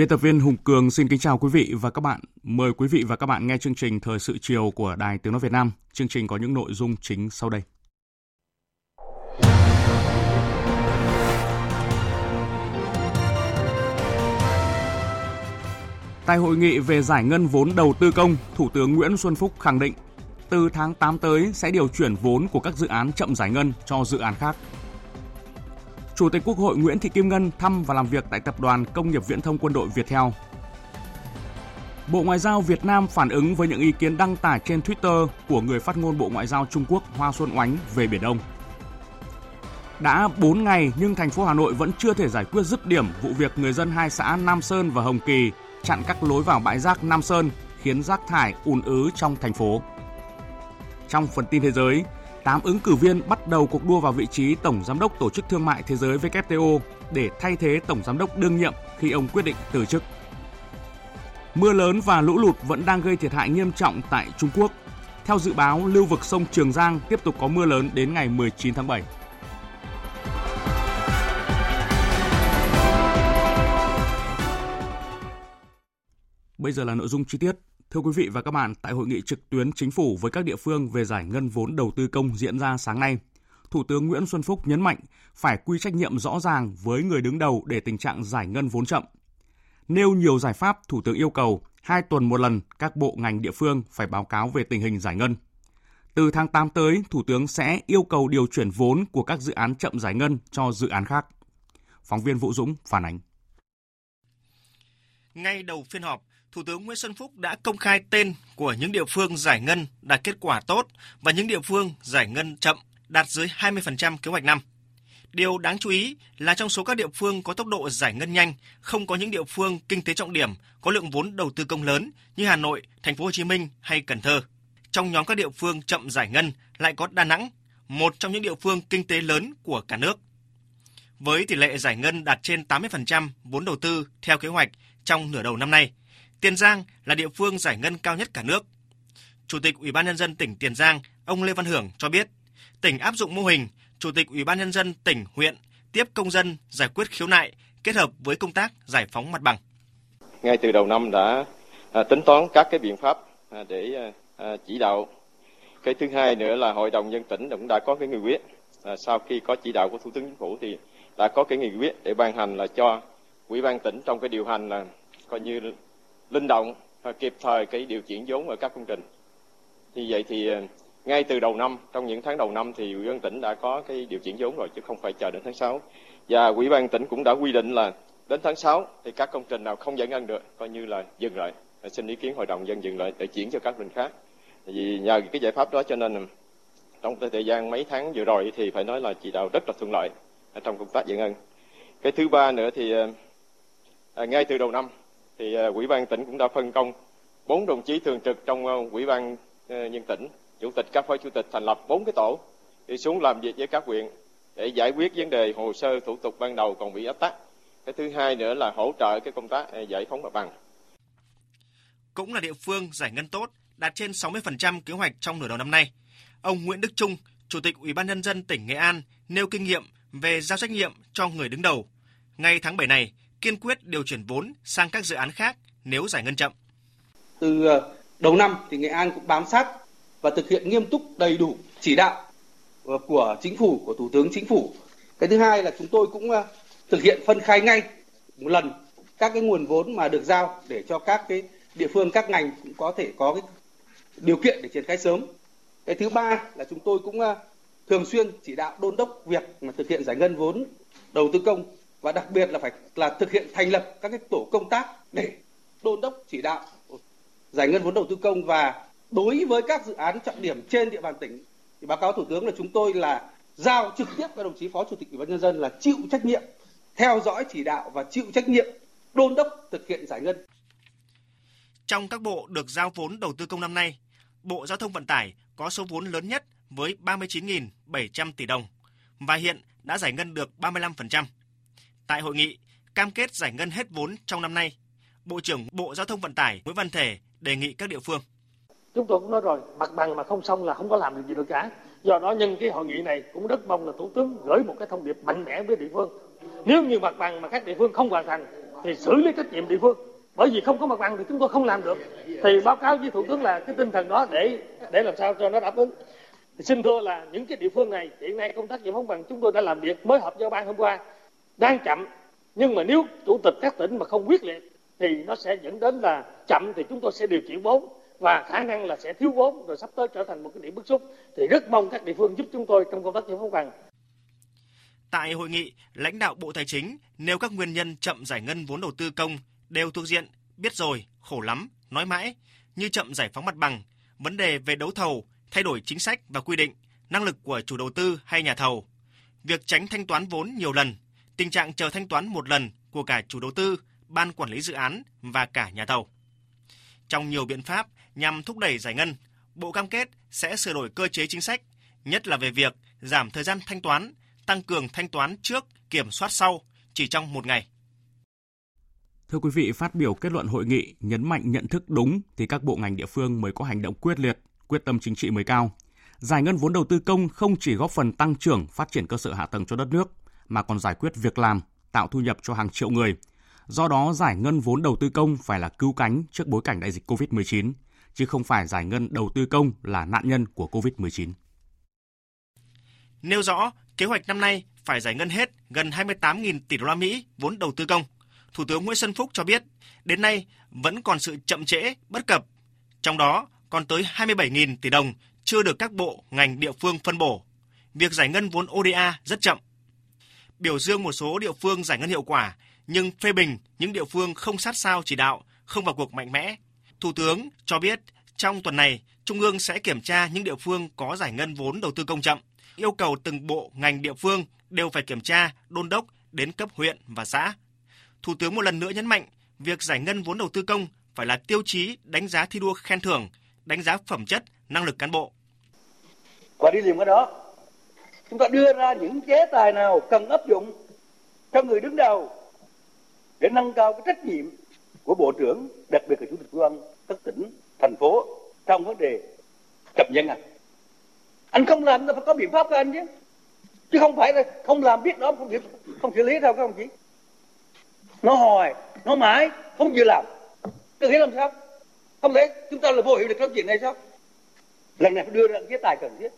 Biên tập viên Hùng Cường xin kính chào quý vị và các bạn. Mời quý vị và các bạn nghe chương trình Thời sự chiều của Đài Tiếng Nói Việt Nam. Chương trình có những nội dung chính sau đây. Tại hội nghị về giải ngân vốn đầu tư công, Thủ tướng Nguyễn Xuân Phúc khẳng định từ tháng 8 tới sẽ điều chuyển vốn của các dự án chậm giải ngân cho dự án khác. Chủ tịch Quốc hội Nguyễn Thị Kim Ngân thăm và làm việc tại Tập đoàn Công nghiệp Viễn thông Quân đội Viettel. Bộ Ngoại giao Việt Nam phản ứng với những ý kiến đăng tải trên Twitter của người phát ngôn Bộ Ngoại giao Trung Quốc Hoa Xuân Oánh về Biển Đông. Đã 4 ngày nhưng thành phố Hà Nội vẫn chưa thể giải quyết dứt điểm vụ việc người dân hai xã Nam Sơn và Hồng Kỳ chặn các lối vào bãi rác Nam Sơn khiến rác thải ùn ứ trong thành phố. Trong phần tin thế giới, 8 ứng cử viên bắt đầu cuộc đua vào vị trí Tổng Giám đốc Tổ chức Thương mại Thế giới WTO để thay thế Tổng Giám đốc đương nhiệm khi ông quyết định từ chức. Mưa lớn và lũ lụt vẫn đang gây thiệt hại nghiêm trọng tại Trung Quốc. Theo dự báo, lưu vực sông Trường Giang tiếp tục có mưa lớn đến ngày 19 tháng 7. Bây giờ là nội dung chi tiết. Thưa quý vị và các bạn, tại hội nghị trực tuyến chính phủ với các địa phương về giải ngân vốn đầu tư công diễn ra sáng nay, Thủ tướng Nguyễn Xuân Phúc nhấn mạnh phải quy trách nhiệm rõ ràng với người đứng đầu để tình trạng giải ngân vốn chậm. Nêu nhiều giải pháp, Thủ tướng yêu cầu hai tuần một lần các bộ ngành địa phương phải báo cáo về tình hình giải ngân. Từ tháng 8 tới, Thủ tướng sẽ yêu cầu điều chuyển vốn của các dự án chậm giải ngân cho dự án khác. Phóng viên Vũ Dũng phản ánh. Ngay đầu phiên họp, Thủ tướng Nguyễn Xuân Phúc đã công khai tên của những địa phương giải ngân đạt kết quả tốt và những địa phương giải ngân chậm đạt dưới 20% kế hoạch năm. Điều đáng chú ý là trong số các địa phương có tốc độ giải ngân nhanh, không có những địa phương kinh tế trọng điểm có lượng vốn đầu tư công lớn như Hà Nội, Thành phố Hồ Chí Minh hay Cần Thơ. Trong nhóm các địa phương chậm giải ngân lại có Đà Nẵng, một trong những địa phương kinh tế lớn của cả nước. Với tỷ lệ giải ngân đạt trên 80% vốn đầu tư theo kế hoạch trong nửa đầu năm nay, Tiền Giang là địa phương giải ngân cao nhất cả nước. Chủ tịch Ủy ban nhân dân tỉnh Tiền Giang, ông Lê Văn Hưởng cho biết, tỉnh áp dụng mô hình Chủ tịch Ủy ban nhân dân tỉnh, huyện tiếp công dân giải quyết khiếu nại kết hợp với công tác giải phóng mặt bằng. Ngay từ đầu năm đã à, tính toán các cái biện pháp à, để à, chỉ đạo. Cái thứ hai nữa là Hội đồng dân tỉnh cũng đã có cái nghị quyết sau khi có chỉ đạo của Thủ tướng Chính phủ thì đã có cái nghị quyết để ban hành là cho Ủy ban tỉnh trong cái điều hành là coi như linh động và kịp thời cái điều chuyển vốn ở các công trình. Thì vậy thì ờ, ngay từ đầu năm, trong những tháng đầu năm thì Ủy ban tỉnh đã có cái điều chuyển vốn rồi chứ không phải chờ đến tháng 6. Và Ủy ban tỉnh cũng đã quy định là đến tháng 6 thì các công trình nào không giải ngân được coi như là dừng lại. Xin ý kiến Hội đồng dân dừng lại để chuyển cho các công khác. Vì nhờ cái giải pháp đó cho nên trong thời gian mấy tháng vừa rồi thì phải nói là chỉ đạo rất là thuận lợi trong công tác giải ngân. Cái thứ ba nữa thì ờ, à, ngay từ đầu năm thì à, quỹ ban tỉnh cũng đã phân công bốn đồng chí thường trực trong à, quỹ ban à, nhân tỉnh, chủ tịch các phó chủ tịch thành lập bốn cái tổ đi xuống làm việc với các huyện để giải quyết vấn đề hồ sơ thủ tục ban đầu còn bị ách tắc. Cái thứ hai nữa là hỗ trợ cái công tác giải phóng mặt bằng. Cũng là địa phương giải ngân tốt, đạt trên 60% kế hoạch trong nửa đầu năm nay. Ông Nguyễn Đức Trung, chủ tịch ủy ban nhân dân tỉnh Nghệ An nêu kinh nghiệm về giao trách nhiệm cho người đứng đầu. Ngay tháng 7 này kiên quyết điều chuyển vốn sang các dự án khác nếu giải ngân chậm. Từ ờ, đầu năm thì Nghệ An cũng bám sát và thực hiện nghiêm túc đầy đủ chỉ đạo ờ, của chính phủ, của thủ tướng chính phủ. Cái thứ hai là chúng tôi cũng ờ, thực hiện phân khai ngay một lần các cái nguồn vốn mà được giao để cho các cái địa phương, các ngành cũng có thể có cái điều kiện để triển khai sớm. Cái thứ ba là chúng tôi cũng thường xuyên chỉ đạo đôn đốc việc mà thực hiện giải ngân vốn đầu tư công và đặc biệt là phải là thực hiện thành lập các cái tổ công tác để đôn đốc chỉ đạo giải ngân vốn đầu tư công và đối với các dự án trọng điểm trên địa bàn tỉnh thì báo cáo thủ tướng là chúng tôi là giao trực tiếp các đồng chí phó chủ tịch ủy ban nhân dân là chịu trách nhiệm theo dõi chỉ đạo và chịu trách nhiệm đôn đốc thực hiện giải ngân. Trong các bộ được giao vốn đầu tư công năm nay, Bộ Giao thông Vận tải có số vốn lớn nhất với 39.700 tỷ đồng và hiện đã giải ngân được 35%. Tại hội nghị, cam kết giải ngân hết vốn trong năm nay, Bộ trưởng Bộ Giao thông Vận tải Nguyễn Văn Thể đề nghị các địa phương. Chúng tôi cũng nói rồi, mặt bằng mà không xong là không có làm được gì được cả. Do đó nhân cái hội nghị này cũng rất mong là Thủ tướng gửi một cái thông điệp mạnh mẽ với địa phương. Nếu như mặt bằng mà các địa phương không hoàn thành thì xử lý trách nhiệm địa phương. Bởi vì không có mặt bằng thì chúng tôi không làm được. Thì báo cáo với Thủ tướng là cái tinh thần đó để để làm sao cho nó đáp ứng. Thì xin thưa là những cái địa phương này hiện nay công tác giải phóng bằng chúng tôi đã làm việc mới họp giao ban hôm qua đang chậm nhưng mà nếu chủ tịch các tỉnh mà không quyết liệt thì nó sẽ dẫn đến là chậm thì chúng tôi sẽ điều chuyển vốn và khả năng là sẽ thiếu vốn rồi sắp tới trở thành một cái điểm bức xúc thì rất mong các địa phương giúp chúng tôi trong công tác giải phóng bằng. Tại hội nghị, lãnh đạo Bộ Tài chính nêu các nguyên nhân chậm giải ngân vốn đầu tư công đều thuộc diện biết rồi, khổ lắm, nói mãi như chậm giải phóng mặt bằng, vấn đề về đấu thầu, thay đổi chính sách và quy định, năng lực của chủ đầu tư hay nhà thầu, việc tránh thanh toán vốn nhiều lần, tình trạng chờ thanh toán một lần của cả chủ đầu tư, ban quản lý dự án và cả nhà thầu. Trong nhiều biện pháp nhằm thúc đẩy giải ngân, Bộ cam kết sẽ sửa đổi cơ chế chính sách, nhất là về việc giảm thời gian thanh toán, tăng cường thanh toán trước, kiểm soát sau chỉ trong một ngày. Thưa quý vị, phát biểu kết luận hội nghị nhấn mạnh nhận thức đúng thì các bộ ngành địa phương mới có hành động quyết liệt, quyết tâm chính trị mới cao. Giải ngân vốn đầu tư công không chỉ góp phần tăng trưởng, phát triển cơ sở hạ tầng cho đất nước, mà còn giải quyết việc làm, tạo thu nhập cho hàng triệu người. Do đó, giải ngân vốn đầu tư công phải là cứu cánh trước bối cảnh đại dịch COVID-19, chứ không phải giải ngân đầu tư công là nạn nhân của COVID-19. Nêu rõ, kế hoạch năm nay phải giải ngân hết gần 28.000 tỷ đô la Mỹ vốn đầu tư công. Thủ tướng Nguyễn Xuân Phúc cho biết, đến nay vẫn còn sự chậm trễ, bất cập. Trong đó, còn tới 27.000 tỷ đồng chưa được các bộ, ngành địa phương phân bổ. Việc giải ngân vốn ODA rất chậm. Biểu dương một số địa phương giải ngân hiệu quả, nhưng phê bình những địa phương không sát sao chỉ đạo, không vào cuộc mạnh mẽ. Thủ tướng cho biết trong tuần này, Trung ương sẽ kiểm tra những địa phương có giải ngân vốn đầu tư công chậm, yêu cầu từng bộ, ngành địa phương đều phải kiểm tra, đôn đốc đến cấp huyện và xã. Thủ tướng một lần nữa nhấn mạnh, việc giải ngân vốn đầu tư công phải là tiêu chí đánh giá thi đua khen thưởng, đánh giá phẩm chất, năng lực cán bộ. Qua đi liền với đó, chúng ta đưa ra những chế tài nào cần áp dụng cho người đứng đầu để nâng cao cái trách nhiệm của bộ trưởng, đặc biệt là chủ tịch ủy các tỉnh, thành phố trong vấn đề cập dân à. Anh không làm là phải có biện pháp cho anh chứ. Chứ không phải là không làm biết đó không, không xử lý đâu các ông chí. Nó hỏi nó mãi, không chịu làm. Tôi nghĩ làm sao? Không lẽ chúng ta là vô hiệu được trong chuyện này sao? Lần này phải đưa ra chế tài cần thiết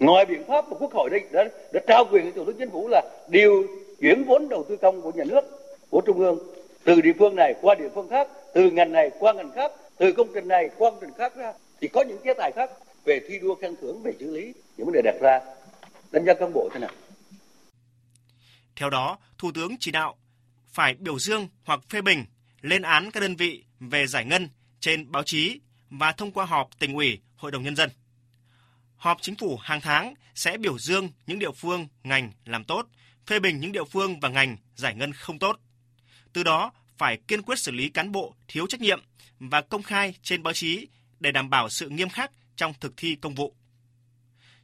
ngoài biện pháp mà quốc hội đã, đã, đã trao quyền cho thủ tướng chính phủ là điều chuyển vốn đầu tư công của nhà nước của trung ương từ địa phương này qua địa phương khác từ ngành này qua ngành khác từ công trình này qua công trình khác ra. Thì có những chế tài khác về thi đua khen thưởng về xử lý những vấn đề đặt ra. Đánh giá cán bộ thế nào? Theo đó thủ tướng chỉ đạo phải biểu dương hoặc phê bình lên án các đơn vị về giải ngân trên báo chí và thông qua họp tỉnh ủy hội đồng nhân dân họp chính phủ hàng tháng sẽ biểu dương những địa phương, ngành làm tốt, phê bình những địa phương và ngành giải ngân không tốt. Từ đó, phải kiên quyết xử lý cán bộ thiếu trách nhiệm và công khai trên báo chí để đảm bảo sự nghiêm khắc trong thực thi công vụ.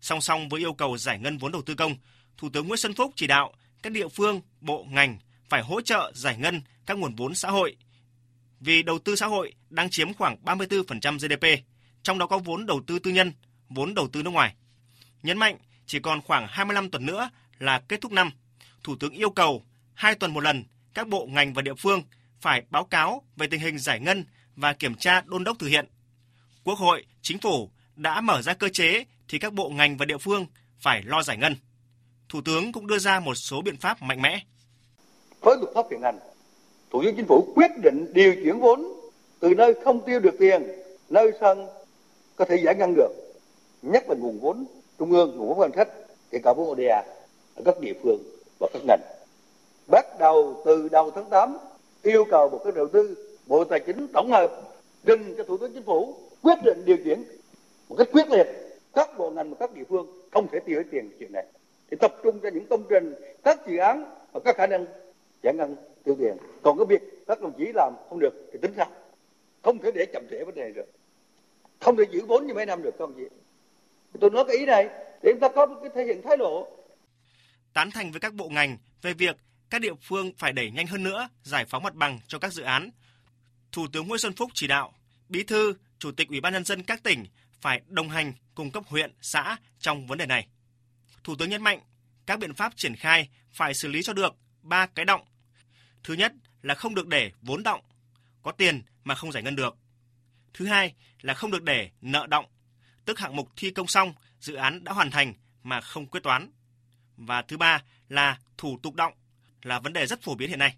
Song song với yêu cầu giải ngân vốn đầu tư công, Thủ tướng Nguyễn Xuân Phúc chỉ đạo các địa phương, bộ, ngành phải hỗ trợ giải ngân các nguồn vốn xã hội. Vì đầu tư xã hội đang chiếm khoảng 34% GDP, trong đó có vốn đầu tư tư nhân, vốn đầu tư nước ngoài. Nhấn mạnh chỉ còn khoảng 25 tuần nữa là kết thúc năm. Thủ tướng yêu cầu hai tuần một lần các bộ ngành và địa phương phải báo cáo về tình hình giải ngân và kiểm tra đôn đốc thực hiện. Quốc hội, chính phủ đã mở ra cơ chế thì các bộ ngành và địa phương phải lo giải ngân. Thủ tướng cũng đưa ra một số biện pháp mạnh mẽ. Với luật pháp hiện hành, Thủ tướng Chính phủ quyết định điều chuyển vốn từ nơi không tiêu được tiền, nơi sân có thể giải ngân được nhất là nguồn vốn trung ương, nguồn vốn ngân sách, kể cả vốn ODA ở các địa phương và các ngành. Bắt đầu từ đầu tháng 8 yêu cầu một cái đầu tư, bộ tài chính tổng hợp, trình cho thủ tướng chính phủ quyết định điều chuyển một cách quyết liệt các bộ ngành và các địa phương không thể tiêu hết tiền chuyện này. Thì tập trung cho những công trình, các dự án và các khả năng giải ngân tiêu tiền. Còn cái việc các đồng chí làm không được thì tính sao? Không thể để chậm trễ vấn đề được. Không thể giữ vốn như mấy năm được, các đồng chí tôi nói cái ý này để chúng ta có một cái thể hiện thái độ tán thành với các bộ ngành về việc các địa phương phải đẩy nhanh hơn nữa giải phóng mặt bằng cho các dự án. Thủ tướng Nguyễn Xuân Phúc chỉ đạo Bí thư, Chủ tịch Ủy ban nhân dân các tỉnh phải đồng hành cùng cấp huyện, xã trong vấn đề này. Thủ tướng nhấn mạnh các biện pháp triển khai phải xử lý cho được ba cái động. Thứ nhất là không được để vốn động, có tiền mà không giải ngân được. Thứ hai là không được để nợ động, tức hạng mục thi công xong, dự án đã hoàn thành mà không quyết toán. Và thứ ba là thủ tục động, là vấn đề rất phổ biến hiện nay.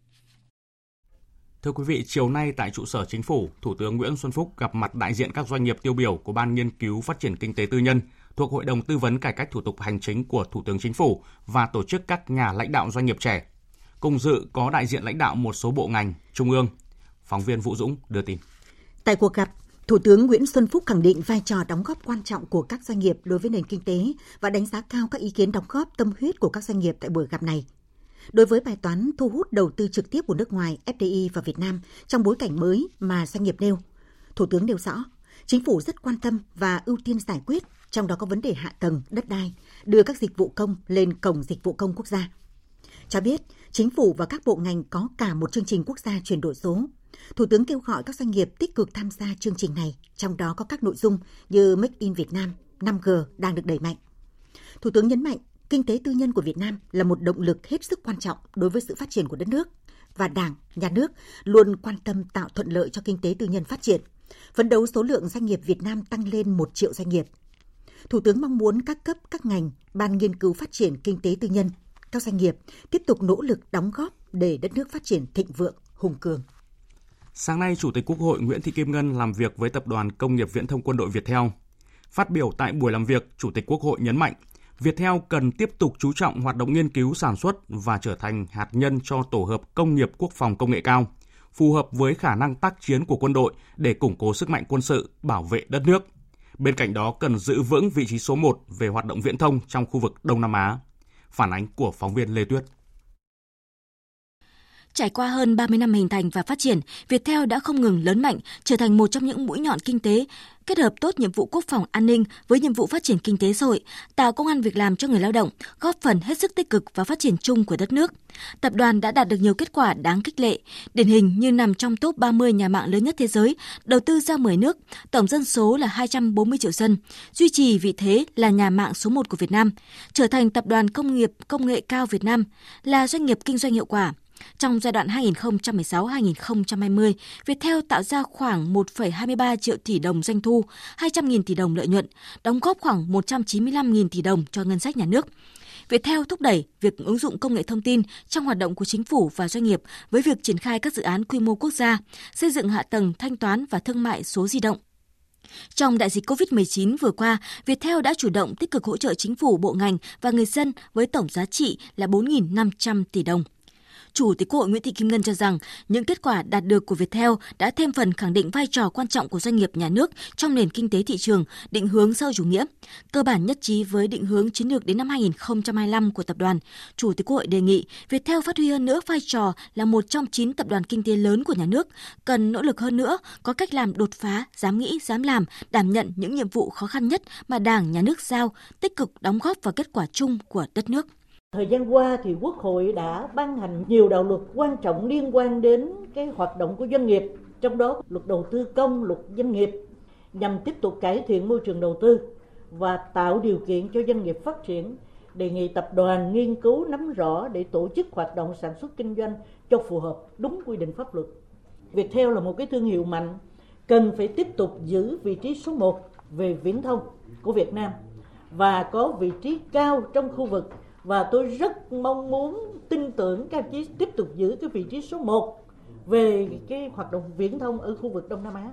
Thưa quý vị, chiều nay tại trụ sở chính phủ, Thủ tướng Nguyễn Xuân Phúc gặp mặt đại diện các doanh nghiệp tiêu biểu của Ban Nghiên cứu Phát triển Kinh tế Tư nhân thuộc Hội đồng Tư vấn Cải cách Thủ tục Hành chính của Thủ tướng Chính phủ và tổ chức các nhà lãnh đạo doanh nghiệp trẻ. Cùng dự có đại diện lãnh đạo một số bộ ngành, trung ương. Phóng viên Vũ Dũng đưa tin. Tại cuộc gặp, Thủ tướng Nguyễn Xuân Phúc khẳng định vai trò đóng góp quan trọng của các doanh nghiệp đối với nền kinh tế và đánh giá cao các ý kiến đóng góp tâm huyết của các doanh nghiệp tại buổi gặp này. Đối với bài toán thu hút đầu tư trực tiếp của nước ngoài FDI vào Việt Nam trong bối cảnh mới mà doanh nghiệp nêu, Thủ tướng nêu rõ, chính phủ rất quan tâm và ưu tiên giải quyết, trong đó có vấn đề hạ tầng, đất đai, đưa các dịch vụ công lên cổng dịch vụ công quốc gia. Cho biết, chính phủ và các bộ ngành có cả một chương trình quốc gia chuyển đổi số. Thủ tướng kêu gọi các doanh nghiệp tích cực tham gia chương trình này, trong đó có các nội dung như Make in Việt Nam, 5G đang được đẩy mạnh. Thủ tướng nhấn mạnh kinh tế tư nhân của Việt Nam là một động lực hết sức quan trọng đối với sự phát triển của đất nước và Đảng, Nhà nước luôn quan tâm tạo thuận lợi cho kinh tế tư nhân phát triển, phấn đấu số lượng doanh nghiệp Việt Nam tăng lên 1 triệu doanh nghiệp. Thủ tướng mong muốn các cấp, các ngành, ban nghiên cứu phát triển kinh tế tư nhân, các doanh nghiệp tiếp tục nỗ lực đóng góp để đất nước phát triển thịnh vượng, hùng cường. Sáng nay, Chủ tịch Quốc hội Nguyễn Thị Kim Ngân làm việc với Tập đoàn Công nghiệp Viễn thông Quân đội Việt Theo. Phát biểu tại buổi làm việc, Chủ tịch Quốc hội nhấn mạnh Viettel cần tiếp tục chú trọng hoạt động nghiên cứu sản xuất và trở thành hạt nhân cho tổ hợp công nghiệp quốc phòng công nghệ cao, phù hợp với khả năng tác chiến của quân đội để củng cố sức mạnh quân sự, bảo vệ đất nước. Bên cạnh đó cần giữ vững vị trí số 1 về hoạt động viễn thông trong khu vực Đông Nam Á. Phản ánh của phóng viên Lê Tuyết. Trải qua hơn 30 năm hình thành và phát triển, Viettel đã không ngừng lớn mạnh, trở thành một trong những mũi nhọn kinh tế, kết hợp tốt nhiệm vụ quốc phòng an ninh với nhiệm vụ phát triển kinh tế xã hội, tạo công an việc làm cho người lao động, góp phần hết sức tích cực vào phát triển chung của đất nước. Tập đoàn đã đạt được nhiều kết quả đáng khích lệ, điển hình như nằm trong top 30 nhà mạng lớn nhất thế giới, đầu tư ra 10 nước, tổng dân số là 240 triệu dân, duy trì vị thế là nhà mạng số 1 của Việt Nam, trở thành tập đoàn công nghiệp công nghệ cao Việt Nam, là doanh nghiệp kinh doanh hiệu quả, trong giai đoạn 2016-2020, Viettel tạo ra khoảng 1,23 triệu tỷ đồng doanh thu, 200.000 tỷ đồng lợi nhuận, đóng góp khoảng 195.000 tỷ đồng cho ngân sách nhà nước. Viettel thúc đẩy việc ứng dụng công nghệ thông tin trong hoạt động của chính phủ và doanh nghiệp với việc triển khai các dự án quy mô quốc gia, xây dựng hạ tầng thanh toán và thương mại số di động. Trong đại dịch COVID-19 vừa qua, Viettel đã chủ động tích cực hỗ trợ chính phủ, bộ ngành và người dân với tổng giá trị là 4.500 tỷ đồng. Chủ tịch Quốc hội Nguyễn Thị Kim Ngân cho rằng những kết quả đạt được của Viettel đã thêm phần khẳng định vai trò quan trọng của doanh nghiệp nhà nước trong nền kinh tế thị trường, định hướng sau chủ nghĩa. Cơ bản nhất trí với định hướng chiến lược đến năm 2025 của tập đoàn, Chủ tịch Quốc hội đề nghị Viettel phát huy hơn nữa vai trò là một trong 9 tập đoàn kinh tế lớn của nhà nước, cần nỗ lực hơn nữa, có cách làm đột phá, dám nghĩ, dám làm, đảm nhận những nhiệm vụ khó khăn nhất mà Đảng, Nhà nước giao, tích cực đóng góp vào kết quả chung của đất nước. Thời gian qua thì Quốc hội đã ban hành nhiều đạo luật quan trọng liên quan đến cái hoạt động của doanh nghiệp, trong đó luật đầu tư công, luật doanh nghiệp nhằm tiếp tục cải thiện môi trường đầu tư và tạo điều kiện cho doanh nghiệp phát triển đề nghị tập đoàn nghiên cứu nắm rõ để tổ chức hoạt động sản xuất kinh doanh cho phù hợp đúng quy định pháp luật. Viettel là một cái thương hiệu mạnh cần phải tiếp tục giữ vị trí số 1 về viễn thông của Việt Nam và có vị trí cao trong khu vực và tôi rất mong muốn, tin tưởng các chí tiếp tục giữ cái vị trí số 1 về cái hoạt động viễn thông ở khu vực Đông Nam Á.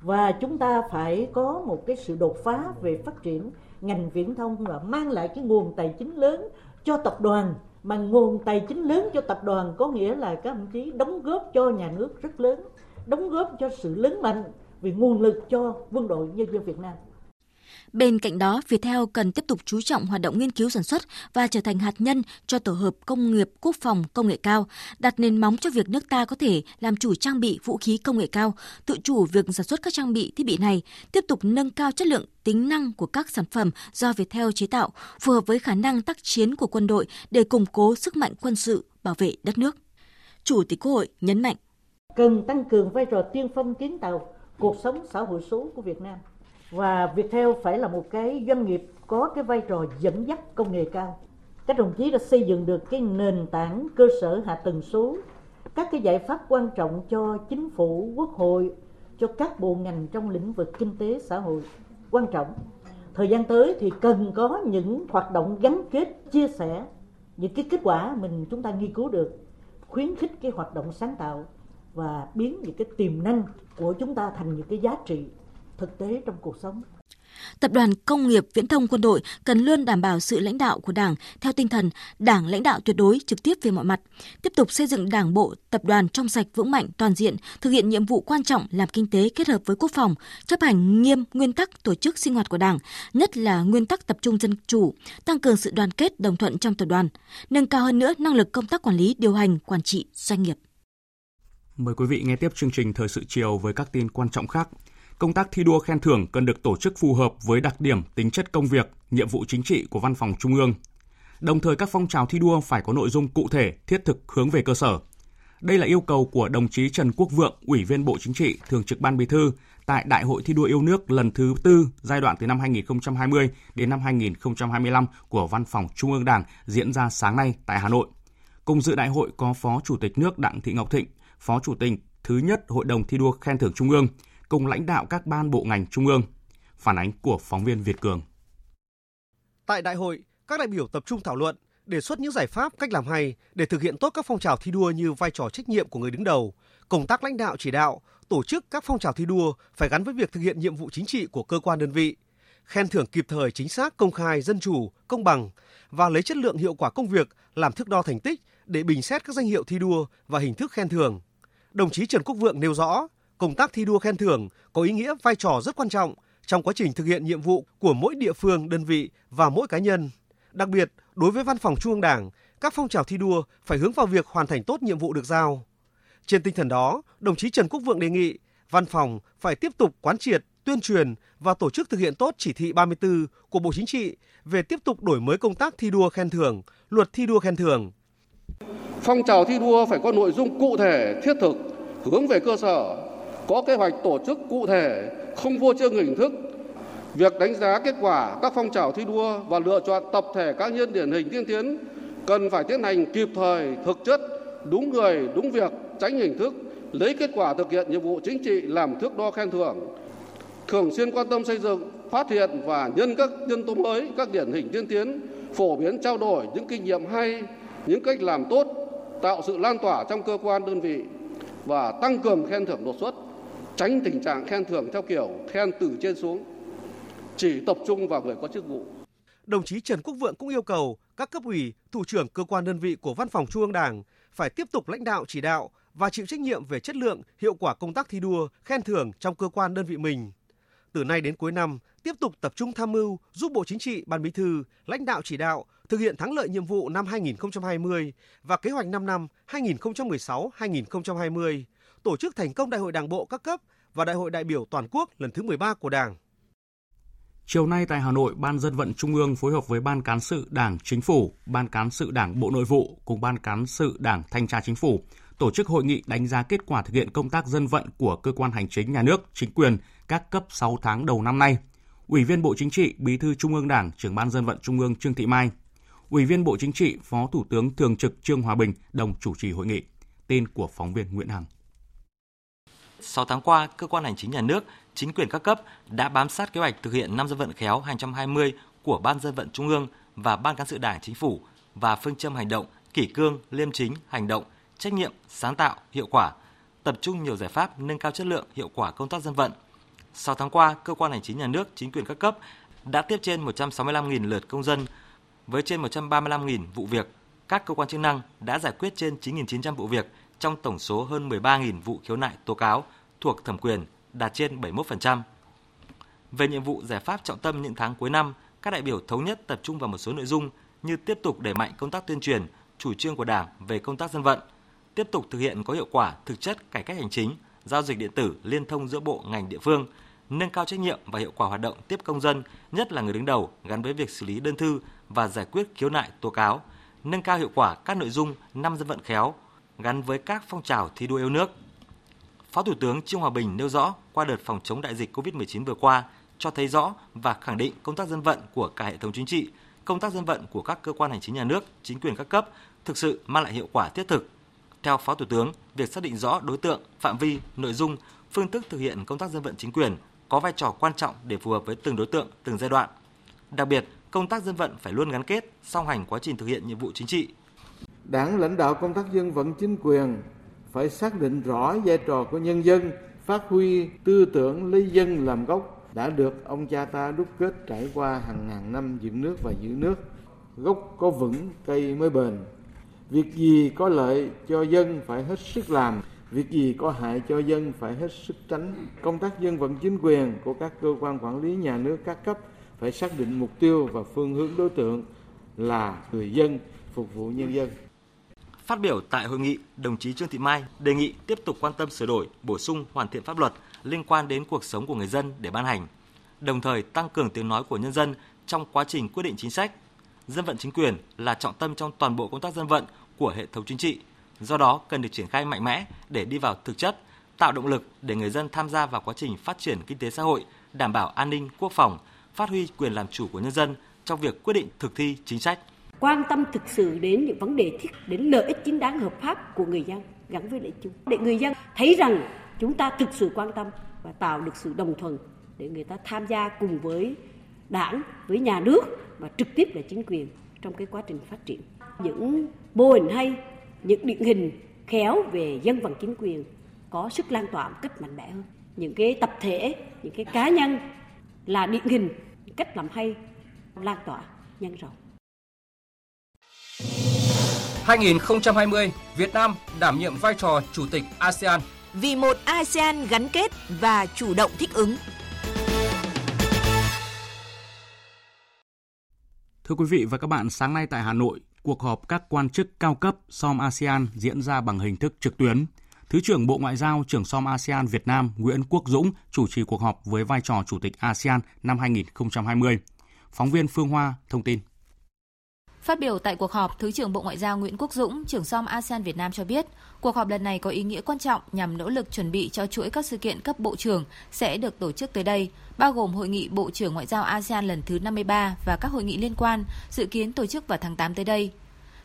Và chúng ta phải có một cái sự đột phá về phát triển ngành viễn thông và mang lại cái nguồn tài chính lớn cho tập đoàn. Mà nguồn tài chính lớn cho tập đoàn có nghĩa là các đồng chí đóng góp cho nhà nước rất lớn, đóng góp cho sự lớn mạnh về nguồn lực cho quân đội nhân dân Việt Nam. Bên cạnh đó, Viettel cần tiếp tục chú trọng hoạt động nghiên cứu sản xuất và trở thành hạt nhân cho tổ hợp công nghiệp quốc phòng công nghệ cao, đặt nền móng cho việc nước ta có thể làm chủ trang bị vũ khí công nghệ cao, tự chủ việc sản xuất các trang bị thiết bị này, tiếp tục nâng cao chất lượng tính năng của các sản phẩm do Viettel chế tạo, phù hợp với khả năng tác chiến của quân đội để củng cố sức mạnh quân sự bảo vệ đất nước. Chủ tịch Quốc hội nhấn mạnh cần tăng cường vai trò tiên phong kiến tạo cuộc sống xã hội số của Việt Nam và Viettel phải là một cái doanh nghiệp có cái vai trò dẫn dắt công nghệ cao. Các đồng chí đã xây dựng được cái nền tảng cơ sở hạ tầng số, các cái giải pháp quan trọng cho chính phủ, quốc hội, cho các bộ ngành trong lĩnh vực kinh tế xã hội quan trọng. Thời gian tới thì cần có những hoạt động gắn kết, chia sẻ những cái kết quả mình chúng ta nghiên cứu được, khuyến khích cái hoạt động sáng tạo và biến những cái tiềm năng của chúng ta thành những cái giá trị thực tế trong cuộc sống. Tập đoàn Công nghiệp Viễn thông Quân đội cần luôn đảm bảo sự lãnh đạo của Đảng theo tinh thần Đảng lãnh đạo tuyệt đối trực tiếp về mọi mặt, tiếp tục xây dựng Đảng bộ, tập đoàn trong sạch vững mạnh toàn diện, thực hiện nhiệm vụ quan trọng làm kinh tế kết hợp với quốc phòng, chấp hành nghiêm nguyên tắc tổ chức sinh hoạt của Đảng, nhất là nguyên tắc tập trung dân chủ, tăng cường sự đoàn kết đồng thuận trong tập đoàn, nâng cao hơn nữa năng lực công tác quản lý, điều hành, quản trị doanh nghiệp. Mời quý vị nghe tiếp chương trình Thời sự chiều với các tin quan trọng khác công tác thi đua khen thưởng cần được tổ chức phù hợp với đặc điểm, tính chất công việc, nhiệm vụ chính trị của Văn phòng Trung ương. Đồng thời các phong trào thi đua phải có nội dung cụ thể, thiết thực hướng về cơ sở. Đây là yêu cầu của đồng chí Trần Quốc Vượng, Ủy viên Bộ Chính trị, Thường trực Ban Bí thư tại Đại hội thi đua yêu nước lần thứ tư giai đoạn từ năm 2020 đến năm 2025 của Văn phòng Trung ương Đảng diễn ra sáng nay tại Hà Nội. Cùng dự đại hội có Phó Chủ tịch nước Đặng Thị Ngọc Thịnh, Phó Chủ tịch thứ nhất Hội đồng thi đua khen thưởng Trung ương, cùng lãnh đạo các ban bộ ngành trung ương. Phản ánh của phóng viên Việt Cường. Tại đại hội, các đại biểu tập trung thảo luận, đề xuất những giải pháp cách làm hay để thực hiện tốt các phong trào thi đua như vai trò trách nhiệm của người đứng đầu, công tác lãnh đạo chỉ đạo, tổ chức các phong trào thi đua phải gắn với việc thực hiện nhiệm vụ chính trị của cơ quan đơn vị, khen thưởng kịp thời chính xác, công khai, dân chủ, công bằng và lấy chất lượng hiệu quả công việc làm thước đo thành tích để bình xét các danh hiệu thi đua và hình thức khen thưởng. Đồng chí Trần Quốc Vượng nêu rõ, công tác thi đua khen thưởng có ý nghĩa vai trò rất quan trọng trong quá trình thực hiện nhiệm vụ của mỗi địa phương, đơn vị và mỗi cá nhân. Đặc biệt, đối với Văn phòng Trung ương Đảng, các phong trào thi đua phải hướng vào việc hoàn thành tốt nhiệm vụ được giao. Trên tinh thần đó, đồng chí Trần Quốc Vượng đề nghị Văn phòng phải tiếp tục quán triệt, tuyên truyền và tổ chức thực hiện tốt chỉ thị 34 của Bộ Chính trị về tiếp tục đổi mới công tác thi đua khen thưởng, luật thi đua khen thưởng. Phong trào thi đua phải có nội dung cụ thể, thiết thực, hướng về cơ sở, có kế hoạch tổ chức cụ thể, không vô chương hình thức. Việc đánh giá kết quả các phong trào thi đua và lựa chọn tập thể cá nhân điển hình tiên tiến cần phải tiến hành kịp thời, thực chất, đúng người, đúng việc, tránh hình thức, lấy kết quả thực hiện nhiệm vụ chính trị làm thước đo khen thưởng. Thường xuyên quan tâm xây dựng, phát hiện và nhân các nhân tố mới, các điển hình tiên tiến, phổ biến trao đổi những kinh nghiệm hay, những cách làm tốt, tạo sự lan tỏa trong cơ quan đơn vị và tăng cường khen thưởng đột xuất tránh tình trạng khen thưởng theo kiểu khen từ trên xuống, chỉ tập trung vào người có chức vụ. Đồng chí Trần Quốc Vượng cũng yêu cầu các cấp ủy, thủ trưởng cơ quan đơn vị của Văn phòng Trung ương Đảng phải tiếp tục lãnh đạo chỉ đạo và chịu trách nhiệm về chất lượng, hiệu quả công tác thi đua, khen thưởng trong cơ quan đơn vị mình. Từ nay đến cuối năm, tiếp tục tập trung tham mưu giúp Bộ Chính trị, Ban Bí thư, lãnh đạo chỉ đạo thực hiện thắng lợi nhiệm vụ năm 2020 và kế hoạch 5 năm 2016-2020 tổ chức thành công Đại hội Đảng bộ các cấp và Đại hội đại biểu toàn quốc lần thứ 13 của Đảng. Chiều nay tại Hà Nội, Ban dân vận Trung ương phối hợp với Ban cán sự Đảng Chính phủ, Ban cán sự Đảng Bộ Nội vụ cùng Ban cán sự Đảng Thanh tra Chính phủ tổ chức hội nghị đánh giá kết quả thực hiện công tác dân vận của cơ quan hành chính nhà nước, chính quyền các cấp 6 tháng đầu năm nay. Ủy viên Bộ Chính trị, Bí thư Trung ương Đảng, trưởng Ban dân vận Trung ương Trương Thị Mai, Ủy viên Bộ Chính trị, Phó Thủ tướng Thường trực Trương Hòa Bình đồng chủ trì hội nghị. Tên của phóng viên Nguyễn Hằng. 6 tháng qua, cơ quan hành chính nhà nước, chính quyền các cấp đã bám sát kế hoạch thực hiện năm dân vận khéo 2020 của Ban dân vận Trung ương và Ban cán sự Đảng Chính phủ và phương châm hành động kỷ cương, liêm chính, hành động, trách nhiệm, sáng tạo, hiệu quả, tập trung nhiều giải pháp nâng cao chất lượng, hiệu quả công tác dân vận. 6 tháng qua, cơ quan hành chính nhà nước, chính quyền các cấp đã tiếp trên 165.000 lượt công dân với trên 135.000 vụ việc. Các cơ quan chức năng đã giải quyết trên 9.900 vụ việc trong tổng số hơn 13.000 vụ khiếu nại tố cáo thuộc thẩm quyền, đạt trên 71%. Về nhiệm vụ giải pháp trọng tâm những tháng cuối năm, các đại biểu thống nhất tập trung vào một số nội dung như tiếp tục đẩy mạnh công tác tuyên truyền, chủ trương của Đảng về công tác dân vận, tiếp tục thực hiện có hiệu quả thực chất cải cách hành chính, giao dịch điện tử liên thông giữa bộ ngành địa phương, nâng cao trách nhiệm và hiệu quả hoạt động tiếp công dân, nhất là người đứng đầu gắn với việc xử lý đơn thư và giải quyết khiếu nại tố cáo, nâng cao hiệu quả các nội dung năm dân vận khéo gắn với các phong trào thi đua yêu nước. Phó Thủ tướng Trương Hòa Bình nêu rõ qua đợt phòng chống đại dịch COVID-19 vừa qua cho thấy rõ và khẳng định công tác dân vận của cả hệ thống chính trị, công tác dân vận của các cơ quan hành chính nhà nước, chính quyền các cấp thực sự mang lại hiệu quả thiết thực. Theo Phó Thủ tướng, việc xác định rõ đối tượng, phạm vi, nội dung, phương thức thực hiện công tác dân vận chính quyền có vai trò quan trọng để phù hợp với từng đối tượng, từng giai đoạn. Đặc biệt, công tác dân vận phải luôn gắn kết, song hành quá trình thực hiện nhiệm vụ chính trị. Đảng lãnh đạo công tác dân vận chính quyền phải xác định rõ vai trò của nhân dân, phát huy tư tưởng lấy dân làm gốc đã được ông cha ta đúc kết trải qua hàng ngàn năm dựng nước và giữ nước. Gốc có vững, cây mới bền. Việc gì có lợi cho dân phải hết sức làm, việc gì có hại cho dân phải hết sức tránh. Công tác dân vận chính quyền của các cơ quan quản lý nhà nước các cấp phải xác định mục tiêu và phương hướng đối tượng là người dân, phục vụ nhân dân. Phát biểu tại hội nghị, đồng chí Trương Thị Mai đề nghị tiếp tục quan tâm sửa đổi, bổ sung, hoàn thiện pháp luật liên quan đến cuộc sống của người dân để ban hành, đồng thời tăng cường tiếng nói của nhân dân trong quá trình quyết định chính sách. Dân vận chính quyền là trọng tâm trong toàn bộ công tác dân vận của hệ thống chính trị, do đó cần được triển khai mạnh mẽ để đi vào thực chất, tạo động lực để người dân tham gia vào quá trình phát triển kinh tế xã hội, đảm bảo an ninh quốc phòng, phát huy quyền làm chủ của nhân dân trong việc quyết định thực thi chính sách quan tâm thực sự đến những vấn đề thiết, đến lợi ích chính đáng hợp pháp của người dân gắn với lợi chung để người dân thấy rằng chúng ta thực sự quan tâm và tạo được sự đồng thuận để người ta tham gia cùng với đảng, với nhà nước và trực tiếp là chính quyền trong cái quá trình phát triển. Những mô hình hay, những điển hình khéo về dân vận chính quyền có sức lan tỏa một cách mạnh mẽ hơn. Những cái tập thể, những cái cá nhân là điển hình, cách làm hay, lan tỏa nhân rộng. 2020, Việt Nam đảm nhiệm vai trò chủ tịch ASEAN. Vì một ASEAN gắn kết và chủ động thích ứng. Thưa quý vị và các bạn, sáng nay tại Hà Nội, cuộc họp các quan chức cao cấp SOM ASEAN diễn ra bằng hình thức trực tuyến. Thứ trưởng Bộ Ngoại giao, trưởng SOM ASEAN Việt Nam Nguyễn Quốc Dũng chủ trì cuộc họp với vai trò Chủ tịch ASEAN năm 2020. Phóng viên Phương Hoa thông tin. Phát biểu tại cuộc họp, Thứ trưởng Bộ Ngoại giao Nguyễn Quốc Dũng, trưởng som ASEAN Việt Nam cho biết, cuộc họp lần này có ý nghĩa quan trọng nhằm nỗ lực chuẩn bị cho chuỗi các sự kiện cấp bộ trưởng sẽ được tổ chức tới đây, bao gồm Hội nghị Bộ trưởng Ngoại giao ASEAN lần thứ 53 và các hội nghị liên quan dự kiến tổ chức vào tháng 8 tới đây.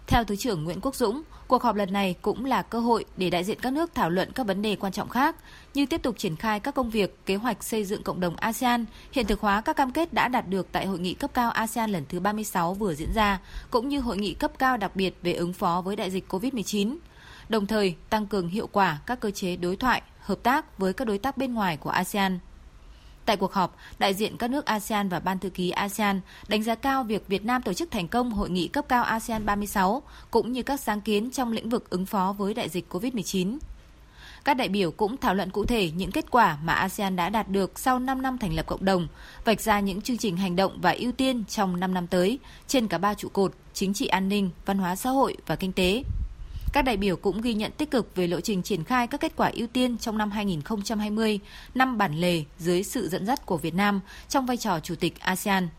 Theo Thứ trưởng Nguyễn Quốc Dũng, cuộc họp lần này cũng là cơ hội để đại diện các nước thảo luận các vấn đề quan trọng khác, như tiếp tục triển khai các công việc, kế hoạch xây dựng cộng đồng ASEAN, hiện thực hóa các cam kết đã đạt được tại hội nghị cấp cao ASEAN lần thứ 36 vừa diễn ra, cũng như hội nghị cấp cao đặc biệt về ứng phó với đại dịch COVID-19. Đồng thời, tăng cường hiệu quả các cơ chế đối thoại, hợp tác với các đối tác bên ngoài của ASEAN. Tại cuộc họp, đại diện các nước ASEAN và Ban thư ký ASEAN đánh giá cao việc Việt Nam tổ chức thành công hội nghị cấp cao ASEAN 36 cũng như các sáng kiến trong lĩnh vực ứng phó với đại dịch COVID-19. Các đại biểu cũng thảo luận cụ thể những kết quả mà ASEAN đã đạt được sau 5 năm thành lập cộng đồng, vạch ra những chương trình hành động và ưu tiên trong 5 năm tới trên cả ba trụ cột chính trị an ninh, văn hóa xã hội và kinh tế. Các đại biểu cũng ghi nhận tích cực về lộ trình triển khai các kết quả ưu tiên trong năm 2020, năm bản lề dưới sự dẫn dắt của Việt Nam trong vai trò Chủ tịch ASEAN.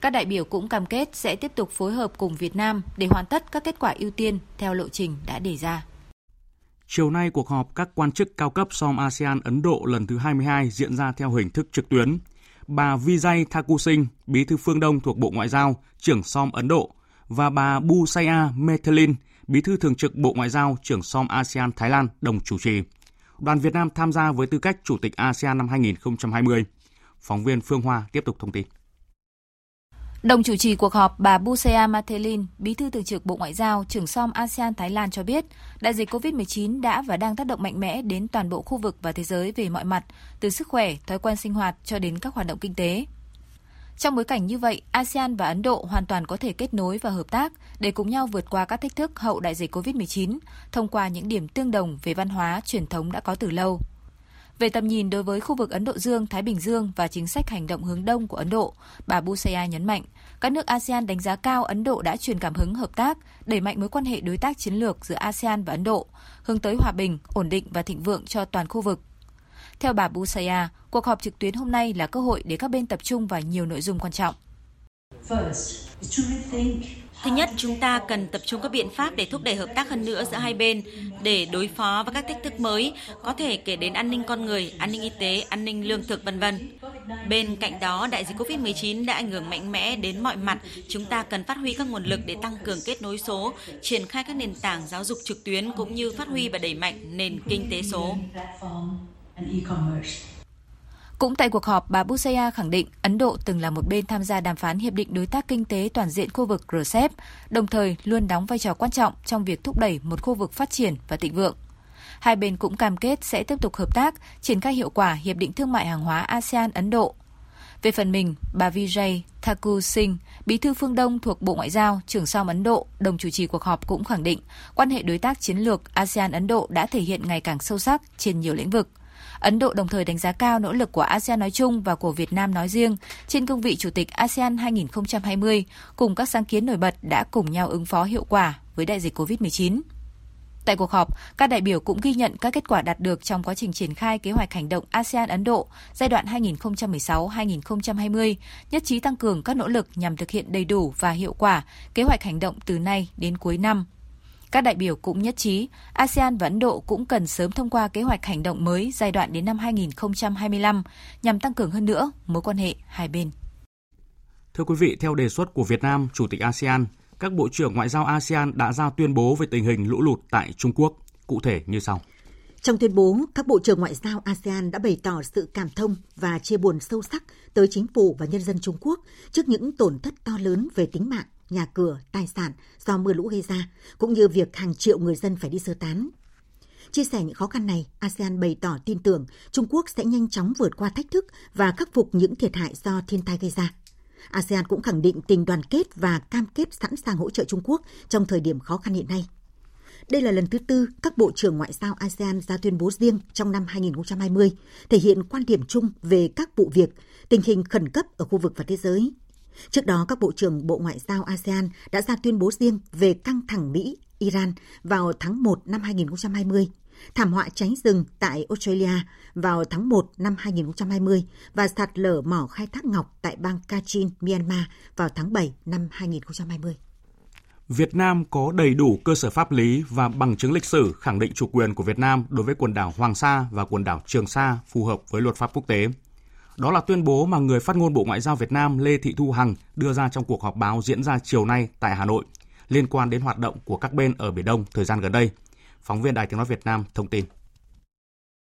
Các đại biểu cũng cam kết sẽ tiếp tục phối hợp cùng Việt Nam để hoàn tất các kết quả ưu tiên theo lộ trình đã đề ra. Chiều nay, cuộc họp các quan chức cao cấp SOM ASEAN Ấn Độ lần thứ 22 diễn ra theo hình thức trực tuyến. Bà Vijay Thakur Singh, bí thư phương Đông thuộc Bộ Ngoại giao, trưởng SOM Ấn Độ, và bà Busaya Methelin, bí thư thường trực Bộ Ngoại giao, trưởng SOM ASEAN Thái Lan đồng chủ trì. Đoàn Việt Nam tham gia với tư cách Chủ tịch ASEAN năm 2020. Phóng viên Phương Hoa tiếp tục thông tin. Đồng chủ trì cuộc họp, bà Busea Mathelin, bí thư thường trực Bộ Ngoại giao, trưởng som ASEAN Thái Lan cho biết, đại dịch COVID-19 đã và đang tác động mạnh mẽ đến toàn bộ khu vực và thế giới về mọi mặt, từ sức khỏe, thói quen sinh hoạt cho đến các hoạt động kinh tế. Trong bối cảnh như vậy, ASEAN và Ấn Độ hoàn toàn có thể kết nối và hợp tác để cùng nhau vượt qua các thách thức hậu đại dịch COVID-19 thông qua những điểm tương đồng về văn hóa, truyền thống đã có từ lâu. Về tầm nhìn đối với khu vực Ấn Độ Dương, Thái Bình Dương và chính sách hành động hướng đông của Ấn Độ, bà Busaya nhấn mạnh, các nước ASEAN đánh giá cao Ấn Độ đã truyền cảm hứng hợp tác, đẩy mạnh mối quan hệ đối tác chiến lược giữa ASEAN và Ấn Độ, hướng tới hòa bình, ổn định và thịnh vượng cho toàn khu vực. Theo bà Busaya, cuộc họp trực tuyến hôm nay là cơ hội để các bên tập trung vào nhiều nội dung quan trọng. Thứ nhất, chúng ta cần tập trung các biện pháp để thúc đẩy hợp tác hơn nữa giữa hai bên để đối phó với các thách thức mới, có thể kể đến an ninh con người, an ninh y tế, an ninh lương thực vân vân. Bên cạnh đó, đại dịch Covid-19 đã ảnh hưởng mạnh mẽ đến mọi mặt. Chúng ta cần phát huy các nguồn lực để tăng cường kết nối số, triển khai các nền tảng giáo dục trực tuyến cũng như phát huy và đẩy mạnh nền kinh tế số. Cũng tại cuộc họp, bà Busaya khẳng định Ấn Độ từng là một bên tham gia đàm phán Hiệp định Đối tác Kinh tế Toàn diện khu vực RCEP, đồng thời luôn đóng vai trò quan trọng trong việc thúc đẩy một khu vực phát triển và thịnh vượng. Hai bên cũng cam kết sẽ tiếp tục hợp tác, triển khai hiệu quả Hiệp định Thương mại Hàng hóa ASEAN-Ấn Độ. Về phần mình, bà Vijay Thakur Singh, bí thư phương Đông thuộc Bộ Ngoại giao, trưởng som Ấn Độ, đồng chủ trì cuộc họp cũng khẳng định quan hệ đối tác chiến lược ASEAN-Ấn Độ đã thể hiện ngày càng sâu sắc trên nhiều lĩnh vực – Ấn Độ đồng thời đánh giá cao nỗ lực của ASEAN nói chung và của Việt Nam nói riêng trên cương vị Chủ tịch ASEAN 2020 cùng các sáng kiến nổi bật đã cùng nhau ứng phó hiệu quả với đại dịch COVID-19. Tại cuộc họp, các đại biểu cũng ghi nhận các kết quả đạt được trong quá trình triển khai kế hoạch hành động ASEAN Ấn Độ giai đoạn 2016-2020, nhất trí tăng cường các nỗ lực nhằm thực hiện đầy đủ và hiệu quả kế hoạch hành động từ nay đến cuối năm các đại biểu cũng nhất trí, ASEAN và Ấn Độ cũng cần sớm thông qua kế hoạch hành động mới giai đoạn đến năm 2025 nhằm tăng cường hơn nữa mối quan hệ hai bên. Thưa quý vị, theo đề xuất của Việt Nam, Chủ tịch ASEAN, các bộ trưởng ngoại giao ASEAN đã ra tuyên bố về tình hình lũ lụt tại Trung Quốc, cụ thể như sau. Trong tuyên bố, các bộ trưởng ngoại giao ASEAN đã bày tỏ sự cảm thông và chia buồn sâu sắc tới chính phủ và nhân dân Trung Quốc trước những tổn thất to lớn về tính mạng, nhà cửa, tài sản do mưa lũ gây ra, cũng như việc hàng triệu người dân phải đi sơ tán. Chia sẻ những khó khăn này, ASEAN bày tỏ tin tưởng Trung Quốc sẽ nhanh chóng vượt qua thách thức và khắc phục những thiệt hại do thiên tai gây ra. ASEAN cũng khẳng định tình đoàn kết và cam kết sẵn sàng hỗ trợ Trung Quốc trong thời điểm khó khăn hiện nay. Đây là lần thứ tư các bộ trưởng ngoại giao ASEAN ra tuyên bố riêng trong năm 2020, thể hiện quan điểm chung về các vụ việc, tình hình khẩn cấp ở khu vực và thế giới Trước đó, các bộ trưởng Bộ Ngoại giao ASEAN đã ra tuyên bố riêng về căng thẳng Mỹ-Iran vào tháng 1 năm 2020, thảm họa cháy rừng tại Australia vào tháng 1 năm 2020 và sạt lở mỏ khai thác ngọc tại bang Kachin, Myanmar vào tháng 7 năm 2020. Việt Nam có đầy đủ cơ sở pháp lý và bằng chứng lịch sử khẳng định chủ quyền của Việt Nam đối với quần đảo Hoàng Sa và quần đảo Trường Sa phù hợp với luật pháp quốc tế. Đó là tuyên bố mà người phát ngôn Bộ Ngoại giao Việt Nam Lê Thị Thu Hằng đưa ra trong cuộc họp báo diễn ra chiều nay tại Hà Nội liên quan đến hoạt động của các bên ở Biển Đông thời gian gần đây. Phóng viên Đài Tiếng Nói Việt Nam thông tin.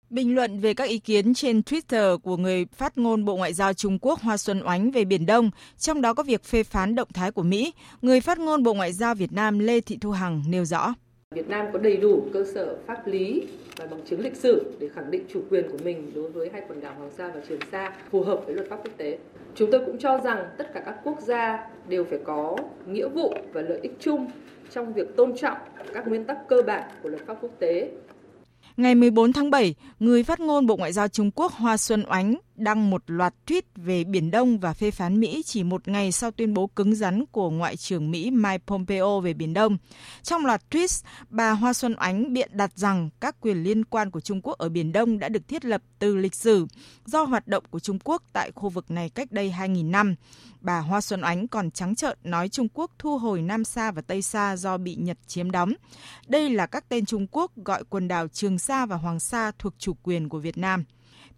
Bình luận về các ý kiến trên Twitter của người phát ngôn Bộ Ngoại giao Trung Quốc Hoa Xuân Oánh về Biển Đông, trong đó có việc phê phán động thái của Mỹ, người phát ngôn Bộ Ngoại giao Việt Nam Lê Thị Thu Hằng nêu rõ. Việt Nam có đầy đủ cơ sở pháp lý và bằng chứng lịch sử để khẳng định chủ quyền của mình đối với hai quần đảo Hoàng Sa và Trường Sa phù hợp với luật pháp quốc tế. Chúng tôi cũng cho rằng tất cả các quốc gia đều phải có nghĩa vụ và lợi ích chung trong việc tôn trọng các nguyên tắc cơ bản của luật pháp quốc tế Ngày 14 tháng 7, người phát ngôn Bộ Ngoại giao Trung Quốc Hoa Xuân Oánh đăng một loạt tweet về Biển Đông và phê phán Mỹ chỉ một ngày sau tuyên bố cứng rắn của Ngoại trưởng Mỹ Mike Pompeo về Biển Đông. Trong loạt tweet, bà Hoa Xuân Ánh biện đặt rằng các quyền liên quan của Trung Quốc ở Biển Đông đã được thiết lập từ lịch sử do hoạt động của Trung Quốc tại khu vực này cách đây 2.000 năm. Bà Hoa Xuân Ánh còn trắng trợn nói Trung Quốc thu hồi Nam Sa và Tây Sa do bị Nhật chiếm đóng. Đây là các tên Trung Quốc gọi quần đảo Trường Sa và Hoàng Sa thuộc chủ quyền của Việt Nam.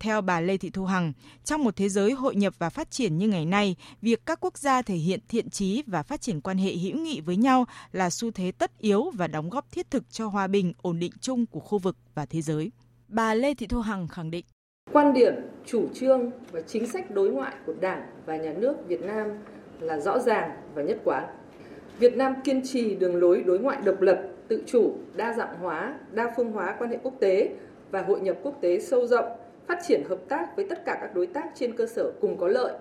Theo bà Lê Thị Thu Hằng, trong một thế giới hội nhập và phát triển như ngày nay, việc các quốc gia thể hiện thiện trí và phát triển quan hệ hữu nghị với nhau là xu thế tất yếu và đóng góp thiết thực cho hòa bình, ổn định chung của khu vực và thế giới. Bà Lê Thị Thu Hằng khẳng định Quan điểm, chủ trương và chính sách đối ngoại của Đảng và Nhà nước Việt Nam là rõ ràng và nhất quán. Việt Nam kiên trì đường lối đối ngoại độc lập, tự chủ, đa dạng hóa, đa phương hóa quan hệ quốc tế và hội nhập quốc tế sâu rộng, phát triển hợp tác với tất cả các đối tác trên cơ sở cùng có lợi,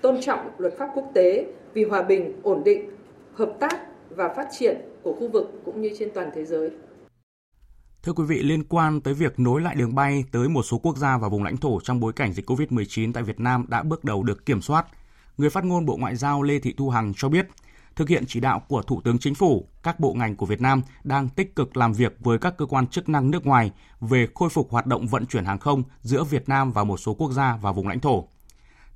tôn trọng luật pháp quốc tế vì hòa bình, ổn định, hợp tác và phát triển của khu vực cũng như trên toàn thế giới. Thưa quý vị, liên quan tới việc nối lại đường bay tới một số quốc gia và vùng lãnh thổ trong bối cảnh dịch COVID-19 tại Việt Nam đã bước đầu được kiểm soát, người phát ngôn Bộ Ngoại giao Lê Thị Thu Hằng cho biết, thực hiện chỉ đạo của Thủ tướng Chính phủ, các bộ ngành của Việt Nam đang tích cực làm việc với các cơ quan chức năng nước ngoài về khôi phục hoạt động vận chuyển hàng không giữa Việt Nam và một số quốc gia và vùng lãnh thổ.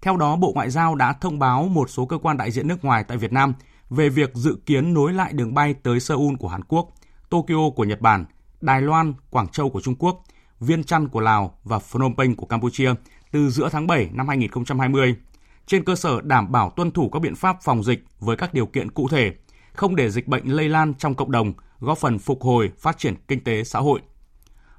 Theo đó, Bộ Ngoại giao đã thông báo một số cơ quan đại diện nước ngoài tại Việt Nam về việc dự kiến nối lại đường bay tới Seoul của Hàn Quốc, Tokyo của Nhật Bản, Đài Loan, Quảng Châu của Trung Quốc, Viên Chăn của Lào và Phnom Penh của Campuchia từ giữa tháng 7 năm 2020 trên cơ sở đảm bảo tuân thủ các biện pháp phòng dịch với các điều kiện cụ thể, không để dịch bệnh lây lan trong cộng đồng, góp phần phục hồi phát triển kinh tế xã hội.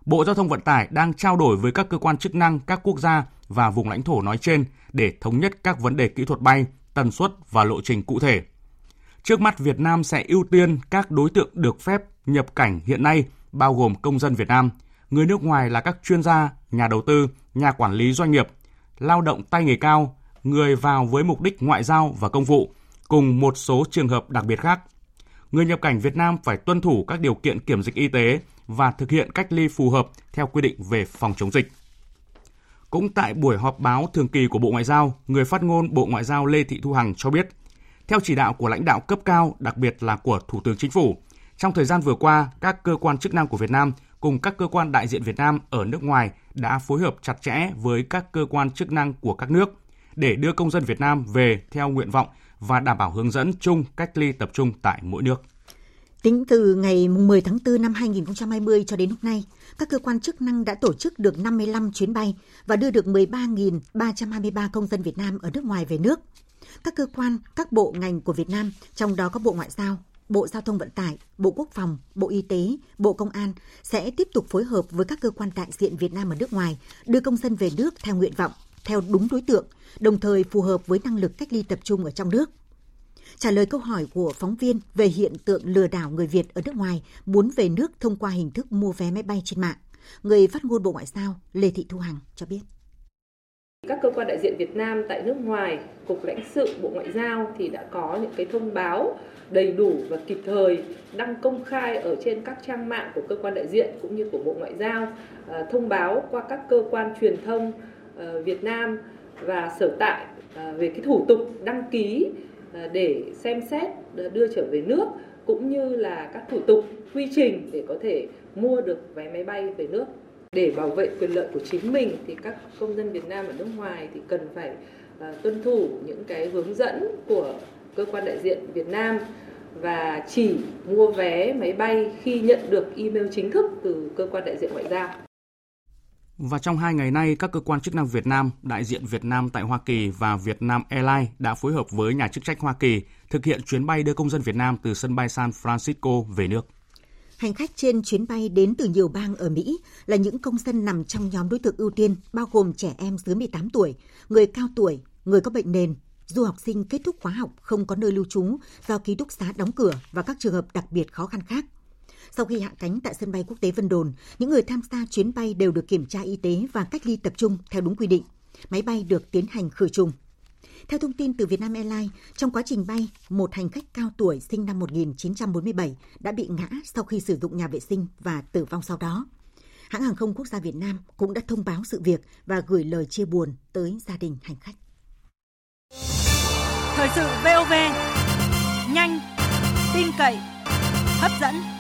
Bộ Giao thông Vận tải đang trao đổi với các cơ quan chức năng các quốc gia và vùng lãnh thổ nói trên để thống nhất các vấn đề kỹ thuật bay, tần suất và lộ trình cụ thể. Trước mắt Việt Nam sẽ ưu tiên các đối tượng được phép nhập cảnh hiện nay bao gồm công dân Việt Nam, người nước ngoài là các chuyên gia, nhà đầu tư, nhà quản lý doanh nghiệp, lao động tay nghề cao, người vào với mục đích ngoại giao và công vụ, cùng một số trường hợp đặc biệt khác. Người nhập cảnh Việt Nam phải tuân thủ các điều kiện kiểm dịch y tế và thực hiện cách ly phù hợp theo quy định về phòng chống dịch. Cũng tại buổi họp báo thường kỳ của Bộ Ngoại giao, người phát ngôn Bộ Ngoại giao Lê Thị Thu Hằng cho biết, theo chỉ đạo của lãnh đạo cấp cao, đặc biệt là của Thủ tướng Chính phủ, trong thời gian vừa qua, các cơ quan chức năng của Việt Nam cùng các cơ quan đại diện Việt Nam ở nước ngoài đã phối hợp chặt chẽ với các cơ quan chức năng của các nước để đưa công dân Việt Nam về theo nguyện vọng và đảm bảo hướng dẫn chung cách ly tập trung tại mỗi nước. Tính từ ngày 10 tháng 4 năm 2020 cho đến hôm nay, các cơ quan chức năng đã tổ chức được 55 chuyến bay và đưa được 13.323 công dân Việt Nam ở nước ngoài về nước. Các cơ quan, các bộ ngành của Việt Nam, trong đó có Bộ Ngoại giao, Bộ Giao thông Vận tải, Bộ Quốc phòng, Bộ Y tế, Bộ Công an sẽ tiếp tục phối hợp với các cơ quan đại diện Việt Nam ở nước ngoài đưa công dân về nước theo nguyện vọng, theo đúng đối tượng, đồng thời phù hợp với năng lực cách ly tập trung ở trong nước. Trả lời câu hỏi của phóng viên về hiện tượng lừa đảo người Việt ở nước ngoài muốn về nước thông qua hình thức mua vé máy bay trên mạng, người phát ngôn Bộ Ngoại giao Lê Thị Thu Hằng cho biết. Các cơ quan đại diện Việt Nam tại nước ngoài, Cục lãnh sự Bộ Ngoại giao thì đã có những cái thông báo đầy đủ và kịp thời đăng công khai ở trên các trang mạng của cơ quan đại diện cũng như của Bộ Ngoại giao, à, thông báo qua các cơ quan truyền thông Ờ, Việt Nam và sở tại ờ, về cái thủ tục đăng ký ờ, để xem xét đưa trở về nước, cũng như là các thủ tục, quy trình để có thể mua được vé máy bay về nước để bảo vệ quyền lợi của chính mình thì các công dân Việt Nam ở nước ngoài thì cần phải tuân thủ những cái hướng dẫn của cơ quan đại diện Việt Nam và chỉ mua vé máy bay khi nhận được email chính thức từ cơ quan đại diện ngoại giao. Và trong hai ngày nay, các cơ quan chức năng Việt Nam, đại diện Việt Nam tại Hoa Kỳ và Việt Nam Airlines đã phối hợp với nhà chức trách Hoa Kỳ thực hiện chuyến bay đưa công dân Việt Nam từ sân bay San Francisco về nước. Hành khách trên chuyến bay đến từ nhiều bang ở Mỹ là những công dân nằm trong nhóm đối tượng ưu tiên, bao gồm trẻ em dưới 18 tuổi, người cao tuổi, người có bệnh nền, du học sinh kết thúc khóa học không có nơi lưu trú do ký túc xá đóng cửa và các trường hợp đặc biệt khó khăn khác. Sau khi hạ cánh tại sân bay quốc tế Vân Đồn, những người tham gia chuyến bay đều được kiểm tra y tế và cách ly tập trung theo đúng quy định. Máy bay được tiến hành khử trùng. Theo thông tin từ Vietnam Airlines, trong quá trình bay, một hành khách cao tuổi sinh năm 1947 đã bị ngã sau khi sử dụng nhà vệ sinh và tử vong sau đó. Hãng hàng không quốc gia Việt Nam cũng đã thông báo sự việc và gửi lời chia buồn tới gia đình hành khách. Thời sự VOV, nhanh, tin cậy, hấp dẫn.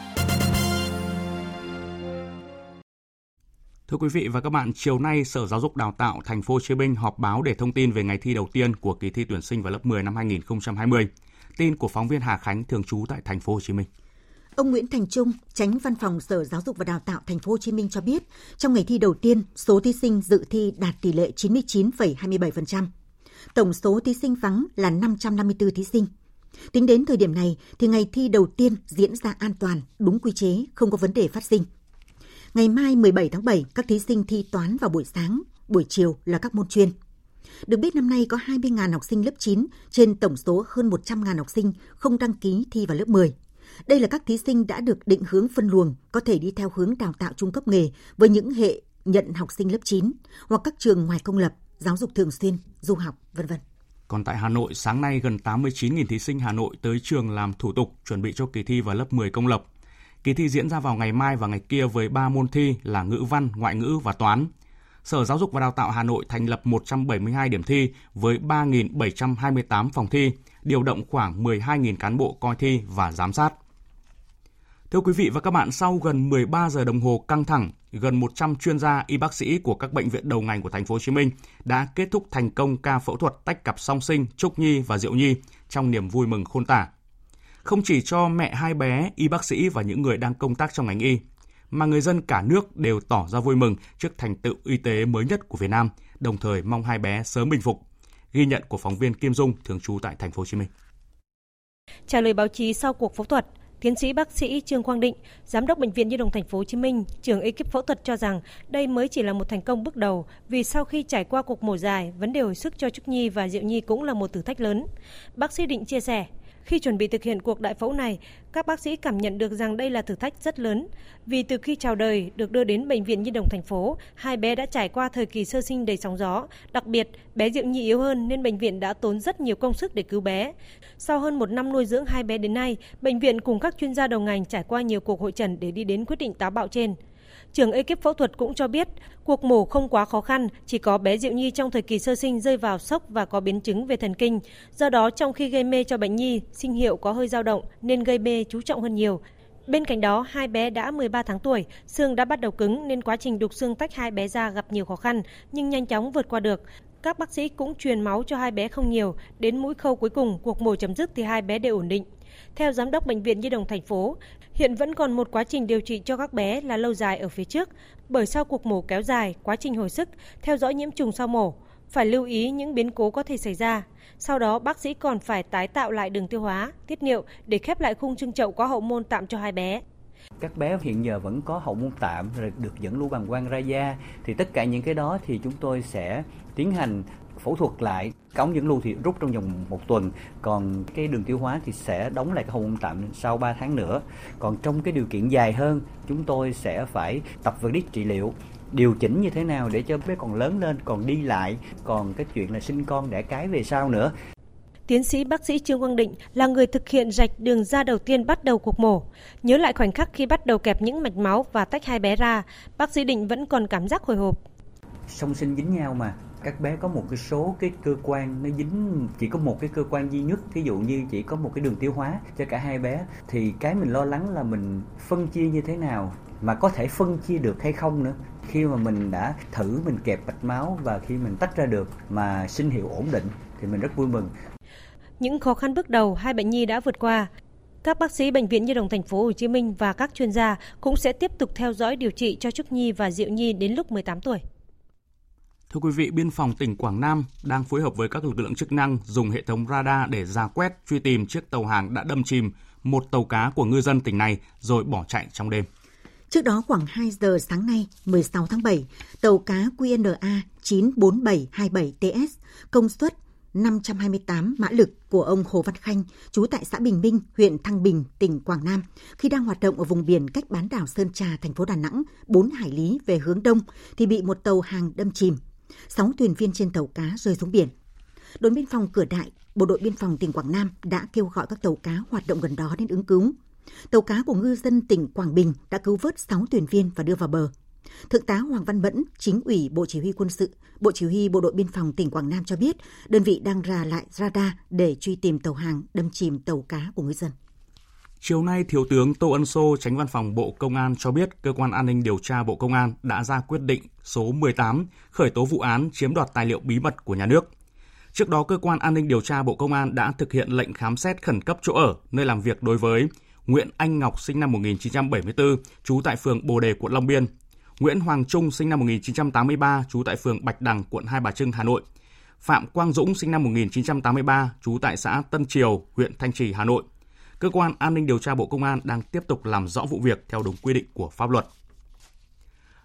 Thưa quý vị và các bạn, chiều nay Sở Giáo dục Đào tạo Thành phố Hồ Chí Minh họp báo để thông tin về ngày thi đầu tiên của kỳ thi tuyển sinh vào lớp 10 năm 2020. Tin của phóng viên Hà Khánh thường trú tại Thành phố Hồ Chí Minh. Ông Nguyễn Thành Trung, tránh văn phòng Sở Giáo dục và Đào tạo Thành phố Hồ Chí Minh cho biết, trong ngày thi đầu tiên, số thí sinh dự thi đạt tỷ lệ 99,27%. Tổng số thí sinh vắng là 554 thí sinh. Tính đến thời điểm này thì ngày thi đầu tiên diễn ra an toàn, đúng quy chế, không có vấn đề phát sinh. Ngày mai 17 tháng 7, các thí sinh thi toán vào buổi sáng, buổi chiều là các môn chuyên. Được biết năm nay có 20.000 học sinh lớp 9 trên tổng số hơn 100.000 học sinh không đăng ký thi vào lớp 10. Đây là các thí sinh đã được định hướng phân luồng, có thể đi theo hướng đào tạo trung cấp nghề với những hệ nhận học sinh lớp 9 hoặc các trường ngoài công lập, giáo dục thường xuyên, du học, vân vân. Còn tại Hà Nội, sáng nay gần 89.000 thí sinh Hà Nội tới trường làm thủ tục chuẩn bị cho kỳ thi vào lớp 10 công lập. Kỳ thi diễn ra vào ngày mai và ngày kia với 3 môn thi là ngữ văn, ngoại ngữ và toán. Sở Giáo dục và Đào tạo Hà Nội thành lập 172 điểm thi với 3.728 phòng thi, điều động khoảng 12.000 cán bộ coi thi và giám sát. Thưa quý vị và các bạn, sau gần 13 giờ đồng hồ căng thẳng, gần 100 chuyên gia y bác sĩ của các bệnh viện đầu ngành của thành phố Hồ Chí Minh đã kết thúc thành công ca phẫu thuật tách cặp song sinh Trúc Nhi và Diệu Nhi trong niềm vui mừng khôn tả. Không chỉ cho mẹ hai bé, y bác sĩ và những người đang công tác trong ngành y, mà người dân cả nước đều tỏ ra vui mừng trước thành tựu y tế mới nhất của Việt Nam, đồng thời mong hai bé sớm bình phục. Ghi nhận của phóng viên Kim Dung thường trú tại thành phố Hồ Chí Minh. Trả lời báo chí sau cuộc phẫu thuật, Tiến sĩ bác sĩ Trương Quang Định, giám đốc bệnh viện Nhi đồng thành phố Hồ Chí Minh, trưởng ekip phẫu thuật cho rằng đây mới chỉ là một thành công bước đầu vì sau khi trải qua cuộc mổ dài, vấn đề hồi sức cho Trúc Nhi và Diệu Nhi cũng là một thử thách lớn. Bác sĩ Định chia sẻ, khi chuẩn bị thực hiện cuộc đại phẫu này, các bác sĩ cảm nhận được rằng đây là thử thách rất lớn. Vì từ khi chào đời được đưa đến bệnh viện Nhi đồng thành phố, hai bé đã trải qua thời kỳ sơ sinh đầy sóng gió. Đặc biệt, bé Diệu Nhi yếu hơn nên bệnh viện đã tốn rất nhiều công sức để cứu bé. Sau hơn một năm nuôi dưỡng hai bé đến nay, bệnh viện cùng các chuyên gia đầu ngành trải qua nhiều cuộc hội trần để đi đến quyết định táo bạo trên. Trưởng ekip phẫu thuật cũng cho biết, cuộc mổ không quá khó khăn, chỉ có bé Diệu Nhi trong thời kỳ sơ sinh rơi vào sốc và có biến chứng về thần kinh. Do đó, trong khi gây mê cho bệnh nhi, sinh hiệu có hơi dao động nên gây mê chú trọng hơn nhiều. Bên cạnh đó, hai bé đã 13 tháng tuổi, xương đã bắt đầu cứng nên quá trình đục xương tách hai bé ra gặp nhiều khó khăn, nhưng nhanh chóng vượt qua được. Các bác sĩ cũng truyền máu cho hai bé không nhiều, đến mũi khâu cuối cùng cuộc mổ chấm dứt thì hai bé đều ổn định. Theo giám đốc bệnh viện Nhi đồng thành phố, hiện vẫn còn một quá trình điều trị cho các bé là lâu dài ở phía trước, bởi sau cuộc mổ kéo dài, quá trình hồi sức, theo dõi nhiễm trùng sau mổ, phải lưu ý những biến cố có thể xảy ra. Sau đó, bác sĩ còn phải tái tạo lại đường tiêu hóa, tiết niệu để khép lại khung trưng chậu có hậu môn tạm cho hai bé. Các bé hiện giờ vẫn có hậu môn tạm rồi được dẫn lưu bằng quang ra da thì tất cả những cái đó thì chúng tôi sẽ tiến hành phẫu thuật lại cống dẫn lưu thì rút trong vòng một tuần còn cái đường tiêu hóa thì sẽ đóng lại cái hậu môn tạm sau 3 tháng nữa còn trong cái điều kiện dài hơn chúng tôi sẽ phải tập vật lý trị liệu điều chỉnh như thế nào để cho bé còn lớn lên còn đi lại còn cái chuyện là sinh con đẻ cái về sau nữa Tiến sĩ bác sĩ Trương Quang Định là người thực hiện rạch đường ra đầu tiên bắt đầu cuộc mổ. Nhớ lại khoảnh khắc khi bắt đầu kẹp những mạch máu và tách hai bé ra, bác sĩ Định vẫn còn cảm giác hồi hộp. Song sinh dính nhau mà, các bé có một cái số cái cơ quan, nó dính, chỉ có một cái cơ quan duy nhất ví dụ như chỉ có một cái đường tiêu hóa cho cả hai bé, thì cái mình lo lắng là mình phân chia như thế nào, mà có thể phân chia được hay không nữa. Khi mà mình đã thử, mình kẹp mạch máu và khi mình tách ra được mà sinh hiệu ổn định, thì mình rất vui mừng. Những khó khăn bước đầu hai bệnh nhi đã vượt qua. Các bác sĩ bệnh viện Nhi đồng thành phố Hồ Chí Minh và các chuyên gia cũng sẽ tiếp tục theo dõi điều trị cho Trúc Nhi và Diệu Nhi đến lúc 18 tuổi. Thưa quý vị, biên phòng tỉnh Quảng Nam đang phối hợp với các lực lượng chức năng dùng hệ thống radar để ra quét truy tìm chiếc tàu hàng đã đâm chìm một tàu cá của ngư dân tỉnh này rồi bỏ chạy trong đêm. Trước đó khoảng 2 giờ sáng nay, 16 tháng 7, tàu cá QNA 94727TS công suất 528 mã lực của ông Hồ Văn Khanh, trú tại xã Bình Minh, huyện Thăng Bình, tỉnh Quảng Nam, khi đang hoạt động ở vùng biển cách bán đảo Sơn Trà, thành phố Đà Nẵng, 4 hải lý về hướng đông, thì bị một tàu hàng đâm chìm. Sáu thuyền viên trên tàu cá rơi xuống biển. Đồn biên phòng Cửa Đại, Bộ đội biên phòng tỉnh Quảng Nam đã kêu gọi các tàu cá hoạt động gần đó đến ứng cứu. Tàu cá của ngư dân tỉnh Quảng Bình đã cứu vớt 6 thuyền viên và đưa vào bờ. Thượng tá Hoàng Văn Mẫn, chính ủy Bộ Chỉ huy Quân sự, Bộ Chỉ huy Bộ đội Biên phòng tỉnh Quảng Nam cho biết, đơn vị đang ra lại radar để truy tìm tàu hàng đâm chìm tàu cá của ngư dân. Chiều nay, Thiếu tướng Tô Ân Sô, tránh văn phòng Bộ Công an cho biết Cơ quan An ninh Điều tra Bộ Công an đã ra quyết định số 18 khởi tố vụ án chiếm đoạt tài liệu bí mật của nhà nước. Trước đó, Cơ quan An ninh Điều tra Bộ Công an đã thực hiện lệnh khám xét khẩn cấp chỗ ở, nơi làm việc đối với Nguyễn Anh Ngọc sinh năm 1974, trú tại phường Bồ Đề, quận Long Biên, Nguyễn Hoàng Trung sinh năm 1983, trú tại phường Bạch Đằng, quận Hai Bà Trưng, Hà Nội, Phạm Quang Dũng sinh năm 1983, trú tại xã Tân Triều, huyện Thanh Trì, Hà Nội. Cơ quan An ninh điều tra Bộ Công an đang tiếp tục làm rõ vụ việc theo đúng quy định của pháp luật.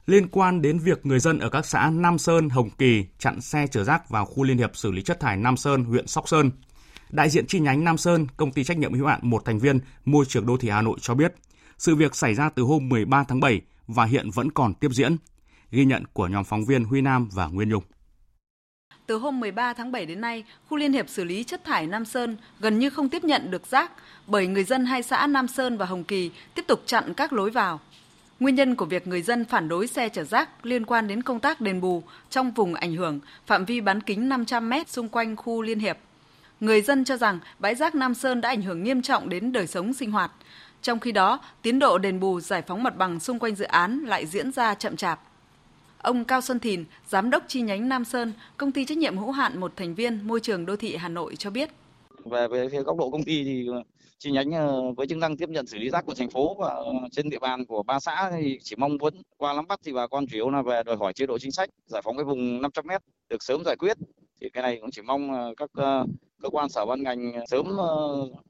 Liên quan đến việc người dân ở các xã Nam Sơn, Hồng Kỳ chặn xe chở rác vào khu liên hiệp xử lý chất thải Nam Sơn, huyện Sóc Sơn, đại diện chi nhánh Nam Sơn, công ty trách nhiệm hữu hạn một thành viên môi trường đô thị Hà Nội cho biết, sự việc xảy ra từ hôm 13 tháng 7 và hiện vẫn còn tiếp diễn. Ghi nhận của nhóm phóng viên Huy Nam và Nguyên Nhung từ hôm 13 tháng 7 đến nay, khu liên hiệp xử lý chất thải Nam Sơn gần như không tiếp nhận được rác bởi người dân hai xã Nam Sơn và Hồng Kỳ tiếp tục chặn các lối vào. Nguyên nhân của việc người dân phản đối xe chở rác liên quan đến công tác đền bù trong vùng ảnh hưởng phạm vi bán kính 500 m xung quanh khu liên hiệp. Người dân cho rằng bãi rác Nam Sơn đã ảnh hưởng nghiêm trọng đến đời sống sinh hoạt. Trong khi đó, tiến độ đền bù giải phóng mặt bằng xung quanh dự án lại diễn ra chậm chạp. Ông Cao Xuân Thìn, Giám đốc chi nhánh Nam Sơn, công ty trách nhiệm hữu hạn một thành viên môi trường đô thị Hà Nội cho biết. Về về phía góc độ công ty thì chi nhánh ờ, với chức năng tiếp nhận xử lý rác của thành phố và ờ, trên địa bàn của ba xã thì chỉ mong muốn qua nắm bắt thì bà con chủ yếu là về đòi hỏi chế độ chính sách, giải phóng cái vùng 500 m được sớm giải quyết. Thì cái này cũng chỉ mong ờ, các cơ quan, sở ban ngành sớm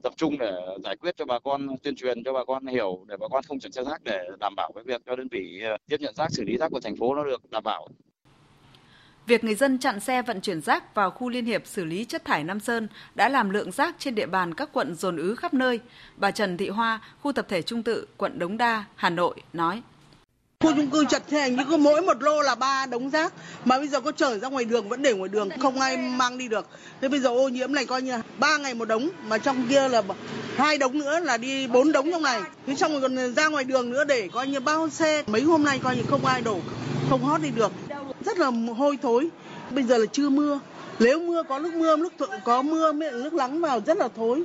tập trung để giải quyết cho bà con, tuyên truyền cho bà con hiểu, để bà con không chuyển xe rác để đảm bảo cái việc cho đơn vị tiếp nhận rác, xử lý rác của thành phố nó được đảm bảo. Việc người dân chặn xe vận chuyển rác vào khu liên hiệp xử lý chất thải Nam Sơn đã làm lượng rác trên địa bàn các quận dồn ứ khắp nơi. Bà Trần Thị Hoa, khu tập thể Trung Tự, quận Đống Đa, Hà Nội nói. Khu chung cư chật thế như có mỗi một lô là ba đống rác mà bây giờ có chở ra ngoài đường vẫn để ngoài đường không ai mang đi được. Thế bây giờ ô nhiễm này coi như ba ngày một đống mà trong kia là hai đống nữa là đi bốn đống trong này. Thế xong rồi còn ra ngoài đường nữa để coi như bao xe mấy hôm nay coi như không ai đổ không hót đi được rất là hôi thối. Bây giờ là chưa mưa. Nếu mưa có lúc mưa lúc có mưa nước lắng vào rất là thối.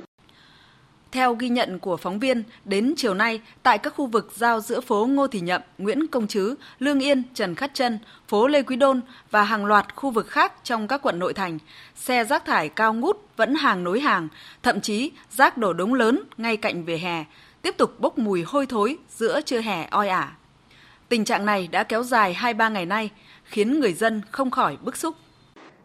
Theo ghi nhận của phóng viên, đến chiều nay, tại các khu vực giao giữa phố Ngô Thị Nhậm, Nguyễn Công Trứ, Lương Yên, Trần Khát Trân, phố Lê Quý Đôn và hàng loạt khu vực khác trong các quận nội thành, xe rác thải cao ngút vẫn hàng nối hàng, thậm chí rác đổ đống lớn ngay cạnh vỉa hè, tiếp tục bốc mùi hôi thối giữa trưa hè oi ả. Tình trạng này đã kéo dài 2-3 ngày nay, khiến người dân không khỏi bức xúc.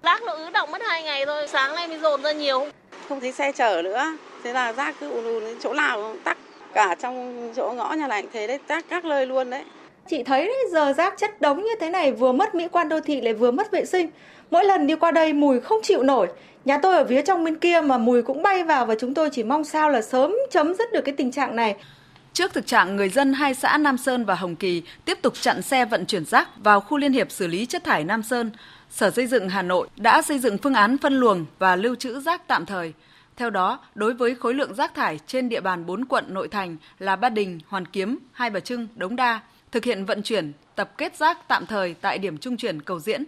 Rác nó ứ động mất 2 ngày thôi, sáng nay mới dồn ra nhiều. Không thấy xe chở nữa, thế là rác cứ ùn ùn chỗ nào tắc cả trong chỗ ngõ nhà này thế đấy rác các nơi luôn đấy. Chị thấy đấy, giờ rác chất đống như thế này vừa mất mỹ quan đô thị lại vừa mất vệ sinh. Mỗi lần đi qua đây mùi không chịu nổi. Nhà tôi ở phía trong bên kia mà mùi cũng bay vào và chúng tôi chỉ mong sao là sớm chấm dứt được cái tình trạng này. Trước thực trạng người dân hai xã Nam Sơn và Hồng Kỳ tiếp tục chặn xe vận chuyển rác vào khu liên hiệp xử lý chất thải Nam Sơn, Sở Xây dựng Hà Nội đã xây dựng phương án phân luồng và lưu trữ rác tạm thời. Theo đó, đối với khối lượng rác thải trên địa bàn 4 quận nội thành là Ba Đình, Hoàn Kiếm, Hai Bà Trưng, Đống Đa, thực hiện vận chuyển, tập kết rác tạm thời tại điểm trung chuyển Cầu Diễn.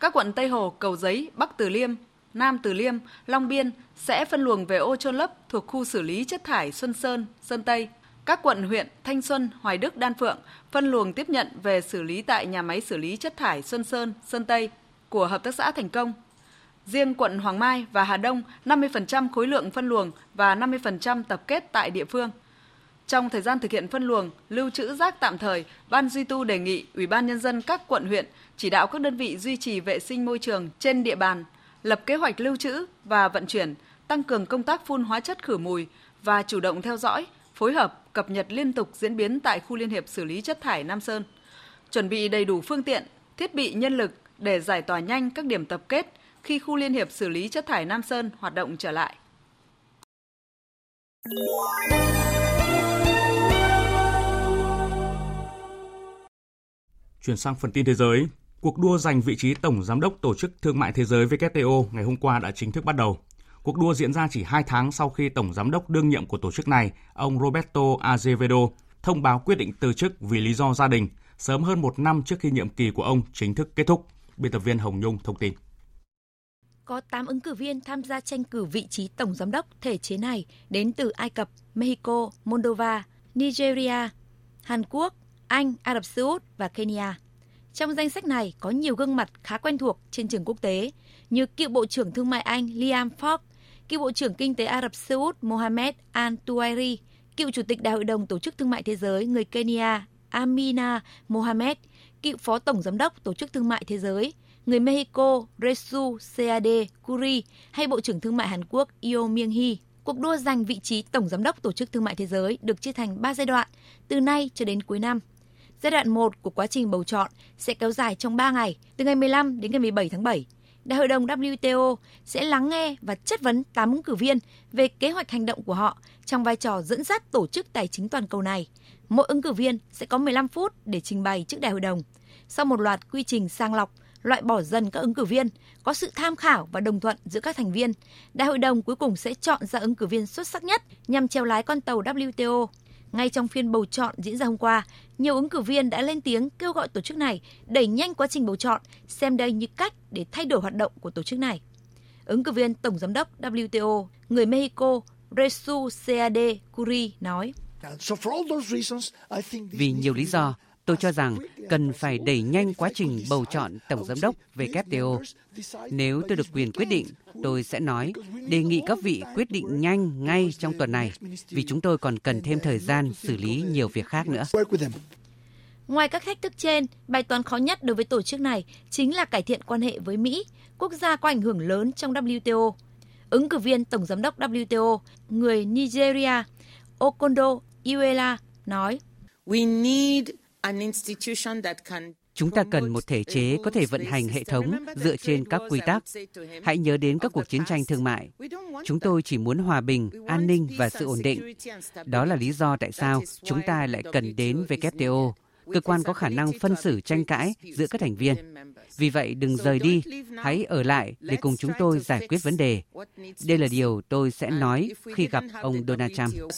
Các quận Tây Hồ, Cầu Giấy, Bắc Từ Liêm, Nam Từ Liêm, Long Biên sẽ phân luồng về ô trôn lấp thuộc khu xử lý chất thải Xuân Sơn, Sơn Tây, các quận huyện Thanh Xuân, Hoài Đức, Đan Phượng phân luồng tiếp nhận về xử lý tại nhà máy xử lý chất thải Xuân Sơn, Sơn Tây của Hợp tác xã Thành Công. Riêng quận Hoàng Mai và Hà Đông 50% khối lượng phân luồng và 50% tập kết tại địa phương. Trong thời gian thực hiện phân luồng, lưu trữ rác tạm thời, Ban duy tu đề nghị Ủy ban nhân dân các quận huyện chỉ đạo các đơn vị duy trì vệ sinh môi trường trên địa bàn, lập kế hoạch lưu trữ và vận chuyển, tăng cường công tác phun hóa chất khử mùi và chủ động theo dõi, phối hợp cập nhật liên tục diễn biến tại khu liên hiệp xử lý chất thải Nam Sơn, chuẩn bị đầy đủ phương tiện, thiết bị nhân lực để giải tỏa nhanh các điểm tập kết khi khu liên hiệp xử lý chất thải Nam Sơn hoạt động trở lại. Chuyển sang phần tin thế giới, cuộc đua giành vị trí tổng giám đốc Tổ chức Thương mại Thế giới WTO ngày hôm qua đã chính thức bắt đầu. Cuộc đua diễn ra chỉ 2 tháng sau khi Tổng Giám đốc đương nhiệm của tổ chức này, ông Roberto Azevedo, thông báo quyết định từ chức vì lý do gia đình, sớm hơn một năm trước khi nhiệm kỳ của ông chính thức kết thúc. Biên tập viên Hồng Nhung thông tin. Có 8 ứng cử viên tham gia tranh cử vị trí Tổng Giám đốc thể chế này đến từ Ai Cập, Mexico, Moldova, Nigeria, Hàn Quốc, Anh, Ả Rập Xê Út và Kenya. Trong danh sách này có nhiều gương mặt khá quen thuộc trên trường quốc tế như cựu Bộ trưởng Thương mại Anh Liam Fox, cựu Bộ trưởng Kinh tế Ả Rập Xê Út Mohamed Al-Tuairi, cựu Chủ tịch Đại hội đồng Tổ chức Thương mại Thế giới người Kenya Amina Mohamed, cựu Phó Tổng Giám đốc Tổ chức Thương mại Thế giới, người Mexico Resu Seade Kuri hay Bộ trưởng Thương mại Hàn Quốc Yo Myung Hee. Cuộc đua giành vị trí Tổng Giám đốc Tổ chức Thương mại Thế giới được chia thành 3 giai đoạn, từ nay cho đến cuối năm. Giai đoạn 1 của quá trình bầu chọn sẽ kéo dài trong 3 ngày, từ ngày 15 đến ngày 17 tháng 7. Đại hội đồng WTO sẽ lắng nghe và chất vấn 8 ứng cử viên về kế hoạch hành động của họ trong vai trò dẫn dắt tổ chức tài chính toàn cầu này. Mỗi ứng cử viên sẽ có 15 phút để trình bày trước đại hội đồng. Sau một loạt quy trình sang lọc, loại bỏ dần các ứng cử viên, có sự tham khảo và đồng thuận giữa các thành viên. Đại hội đồng cuối cùng sẽ chọn ra ứng cử viên xuất sắc nhất nhằm treo lái con tàu WTO. Ngay trong phiên bầu chọn diễn ra hôm qua, nhiều ứng cử viên đã lên tiếng kêu gọi tổ chức này đẩy nhanh quá trình bầu chọn, xem đây như cách để thay đổi hoạt động của tổ chức này. Ứng cử viên Tổng Giám đốc WTO, người Mexico Resu Seade Curi nói. Vì nhiều lý do, tôi cho rằng cần phải đẩy nhanh quá trình bầu chọn Tổng Giám đốc WTO. Nếu tôi được quyền quyết định, tôi sẽ nói đề nghị các vị quyết định nhanh ngay trong tuần này, vì chúng tôi còn cần thêm thời gian xử lý nhiều việc khác nữa. Ngoài các thách thức trên, bài toán khó nhất đối với tổ chức này chính là cải thiện quan hệ với Mỹ, quốc gia có ảnh hưởng lớn trong WTO. Ứng cử viên Tổng Giám đốc WTO, người Nigeria, Okondo Iweala, nói We need Chúng ta cần một thể chế có thể vận hành hệ thống dựa trên các quy tắc. Hãy nhớ đến các cuộc chiến tranh thương mại. Chúng tôi chỉ muốn hòa bình, an ninh và sự ổn định. Đó là lý do tại sao chúng ta lại cần đến WTO, cơ quan có khả năng phân xử tranh cãi giữa các thành viên. Vì vậy, đừng rời đi, hãy ở lại để cùng chúng tôi giải quyết vấn đề. Đây là điều tôi sẽ nói khi gặp ông Donald Trump.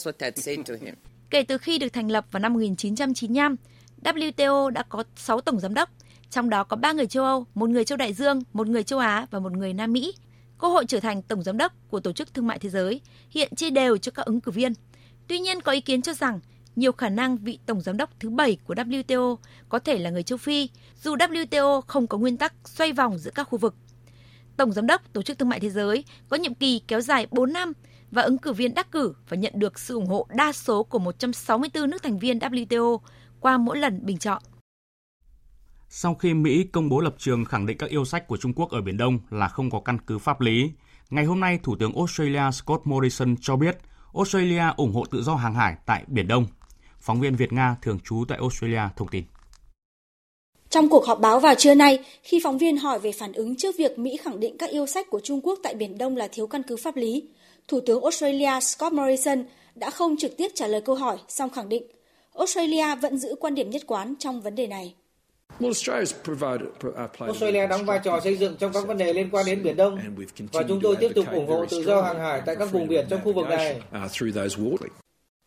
Kể từ khi được thành lập vào năm 1995, WTO đã có 6 tổng giám đốc, trong đó có 3 người châu Âu, một người châu Đại Dương, một người châu Á và một người Nam Mỹ. Cơ hội trở thành tổng giám đốc của Tổ chức Thương mại Thế giới hiện chia đều cho các ứng cử viên. Tuy nhiên có ý kiến cho rằng nhiều khả năng vị tổng giám đốc thứ 7 của WTO có thể là người châu Phi, dù WTO không có nguyên tắc xoay vòng giữa các khu vực. Tổng giám đốc Tổ chức Thương mại Thế giới có nhiệm kỳ kéo dài 4 năm và ứng cử viên đắc cử và nhận được sự ủng hộ đa số của 164 nước thành viên WTO qua mỗi lần bình chọn. Sau khi Mỹ công bố lập trường khẳng định các yêu sách của Trung Quốc ở Biển Đông là không có căn cứ pháp lý, ngày hôm nay Thủ tướng Australia Scott Morrison cho biết Australia ủng hộ tự do hàng hải tại Biển Đông. Phóng viên Việt Nga thường trú tại Australia thông tin. Trong cuộc họp báo vào trưa nay, khi phóng viên hỏi về phản ứng trước việc Mỹ khẳng định các yêu sách của Trung Quốc tại Biển Đông là thiếu căn cứ pháp lý, Thủ tướng Australia Scott Morrison đã không trực tiếp trả lời câu hỏi, song khẳng định Australia vẫn giữ quan điểm nhất quán trong vấn đề này. Australia đóng vai trò xây dựng trong các vấn đề liên quan đến Biển Đông và chúng tôi tiếp tục ủng hộ tự do hàng hải tại các vùng biển trong khu vực này.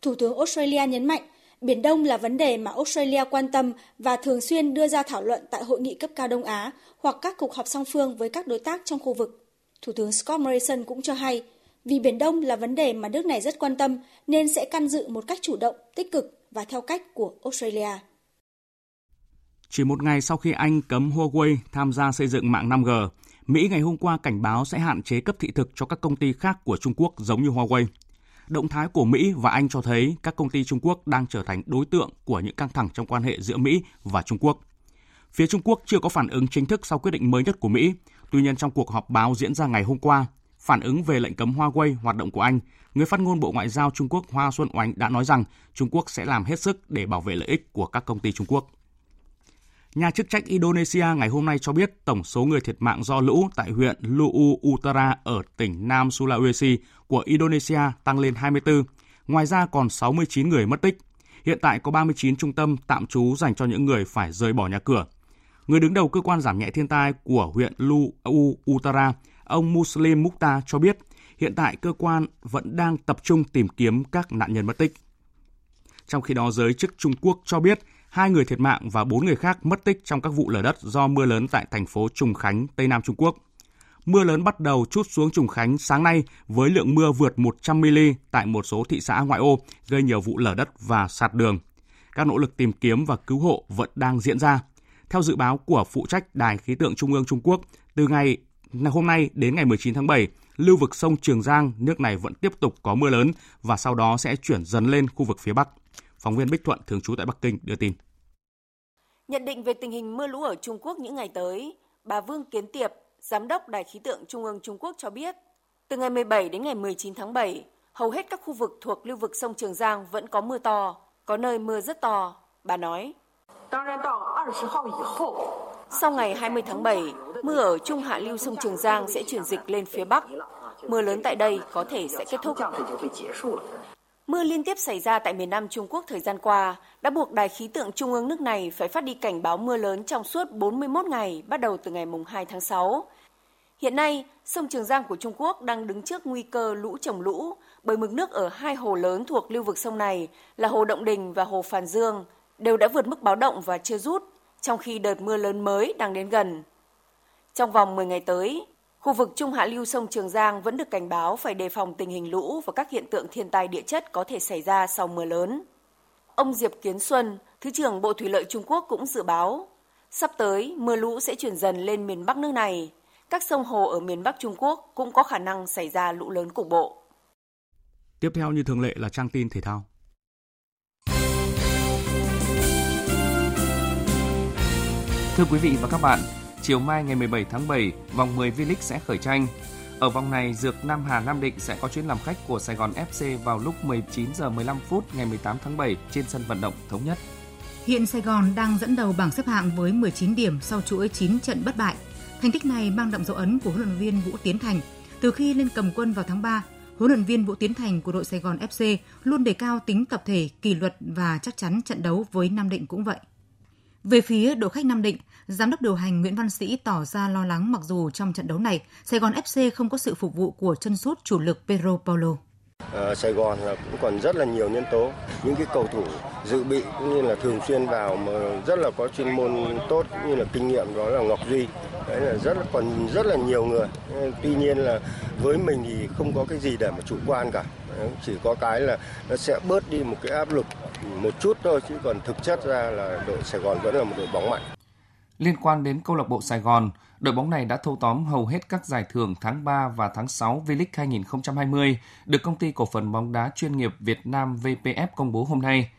Thủ tướng Australia nhấn mạnh, Biển Đông là vấn đề mà Australia quan tâm và thường xuyên đưa ra thảo luận tại hội nghị cấp cao Đông Á hoặc các cuộc họp song phương với các đối tác trong khu vực. Thủ tướng Scott Morrison cũng cho hay, vì Biển Đông là vấn đề mà nước này rất quan tâm nên sẽ can dự một cách chủ động, tích cực và theo cách của Australia. Chỉ một ngày sau khi Anh cấm Huawei tham gia xây dựng mạng 5G, Mỹ ngày hôm qua cảnh báo sẽ hạn chế cấp thị thực cho các công ty khác của Trung Quốc giống như Huawei. Động thái của Mỹ và Anh cho thấy các công ty Trung Quốc đang trở thành đối tượng của những căng thẳng trong quan hệ giữa Mỹ và Trung Quốc. Phía Trung Quốc chưa có phản ứng chính thức sau quyết định mới nhất của Mỹ. Tuy nhiên trong cuộc họp báo diễn ra ngày hôm qua, phản ứng về lệnh cấm Huawei hoạt động của Anh, người phát ngôn Bộ Ngoại giao Trung Quốc Hoa Xuân Oánh đã nói rằng Trung Quốc sẽ làm hết sức để bảo vệ lợi ích của các công ty Trung Quốc. Nhà chức trách Indonesia ngày hôm nay cho biết tổng số người thiệt mạng do lũ tại huyện Lu'u Utara ở tỉnh Nam Sulawesi của Indonesia tăng lên 24. Ngoài ra còn 69 người mất tích. Hiện tại có 39 trung tâm tạm trú dành cho những người phải rời bỏ nhà cửa. Người đứng đầu cơ quan giảm nhẹ thiên tai của huyện Lu'u Utara, ông Muslim Mukta cho biết hiện tại cơ quan vẫn đang tập trung tìm kiếm các nạn nhân mất tích. Trong khi đó, giới chức Trung Quốc cho biết hai người thiệt mạng và bốn người khác mất tích trong các vụ lở đất do mưa lớn tại thành phố Trùng Khánh, Tây Nam Trung Quốc. Mưa lớn bắt đầu chút xuống Trùng Khánh sáng nay với lượng mưa vượt 100 mm tại một số thị xã ngoại ô, gây nhiều vụ lở đất và sạt đường. Các nỗ lực tìm kiếm và cứu hộ vẫn đang diễn ra. Theo dự báo của phụ trách Đài khí tượng Trung ương Trung Quốc, từ ngày hôm nay đến ngày 19 tháng 7, lưu vực sông Trường Giang, nước này vẫn tiếp tục có mưa lớn và sau đó sẽ chuyển dần lên khu vực phía Bắc. Phóng viên Bích Thuận thường trú tại Bắc Kinh đưa tin. Nhận định về tình hình mưa lũ ở Trung Quốc những ngày tới, bà Vương Kiến Tiệp, Giám đốc Đài khí tượng Trung ương Trung Quốc cho biết, từ ngày 17 đến ngày 19 tháng 7, hầu hết các khu vực thuộc lưu vực sông Trường Giang vẫn có mưa to, có nơi mưa rất to. Bà nói, sau ngày 20 tháng 7, mưa ở trung hạ lưu sông Trường Giang sẽ chuyển dịch lên phía Bắc. Mưa lớn tại đây có thể sẽ kết thúc. Mưa liên tiếp xảy ra tại miền Nam Trung Quốc thời gian qua đã buộc Đài khí tượng Trung ương nước này phải phát đi cảnh báo mưa lớn trong suốt 41 ngày bắt đầu từ ngày 2 tháng 6. Hiện nay, sông Trường Giang của Trung Quốc đang đứng trước nguy cơ lũ trồng lũ bởi mực nước ở hai hồ lớn thuộc lưu vực sông này là Hồ Động Đình và Hồ Phàn Dương đều đã vượt mức báo động và chưa rút, trong khi đợt mưa lớn mới đang đến gần. Trong vòng 10 ngày tới, khu vực Trung Hạ lưu sông Trường Giang vẫn được cảnh báo phải đề phòng tình hình lũ và các hiện tượng thiên tai địa chất có thể xảy ra sau mưa lớn. Ông Diệp Kiến Xuân, Thứ trưởng Bộ Thủy lợi Trung Quốc cũng dự báo, sắp tới mưa lũ sẽ chuyển dần lên miền Bắc nước này. Các sông hồ ở miền Bắc Trung Quốc cũng có khả năng xảy ra lũ lớn cục bộ. Tiếp theo như thường lệ là trang tin thể thao. Thưa quý vị và các bạn, chiều mai ngày 17 tháng 7, vòng 10 V-League sẽ khởi tranh. Ở vòng này, Dược Nam Hà Nam Định sẽ có chuyến làm khách của Sài Gòn FC vào lúc 19 giờ 15 phút ngày 18 tháng 7 trên sân vận động Thống Nhất. Hiện Sài Gòn đang dẫn đầu bảng xếp hạng với 19 điểm sau chuỗi 9 trận bất bại. Thành tích này mang đậm dấu ấn của huấn luyện viên Vũ Tiến Thành. Từ khi lên cầm quân vào tháng 3, huấn luyện viên Vũ Tiến Thành của đội Sài Gòn FC luôn đề cao tính tập thể, kỷ luật và chắc chắn trận đấu với Nam Định cũng vậy. Về phía đội khách Nam Định, giám đốc điều hành Nguyễn Văn Sĩ tỏ ra lo lắng mặc dù trong trận đấu này, Sài Gòn FC không có sự phục vụ của chân sút chủ lực Pedro Paulo. À, Sài Gòn là cũng còn rất là nhiều nhân tố, những cái cầu thủ dự bị cũng như là thường xuyên vào mà rất là có chuyên môn tốt cũng như là kinh nghiệm đó là Ngọc Duy. Đấy là rất là còn rất là nhiều người. Tuy nhiên là với mình thì không có cái gì để mà chủ quan cả. Chỉ có cái là nó sẽ bớt đi một cái áp lực một chút thôi chứ còn thực chất ra là đội Sài Gòn vẫn là một đội bóng mạnh. Liên quan đến câu lạc bộ Sài Gòn, đội bóng này đã thâu tóm hầu hết các giải thưởng tháng 3 và tháng 6 V-League 2020 được công ty cổ phần bóng đá chuyên nghiệp Việt Nam VPF công bố hôm nay.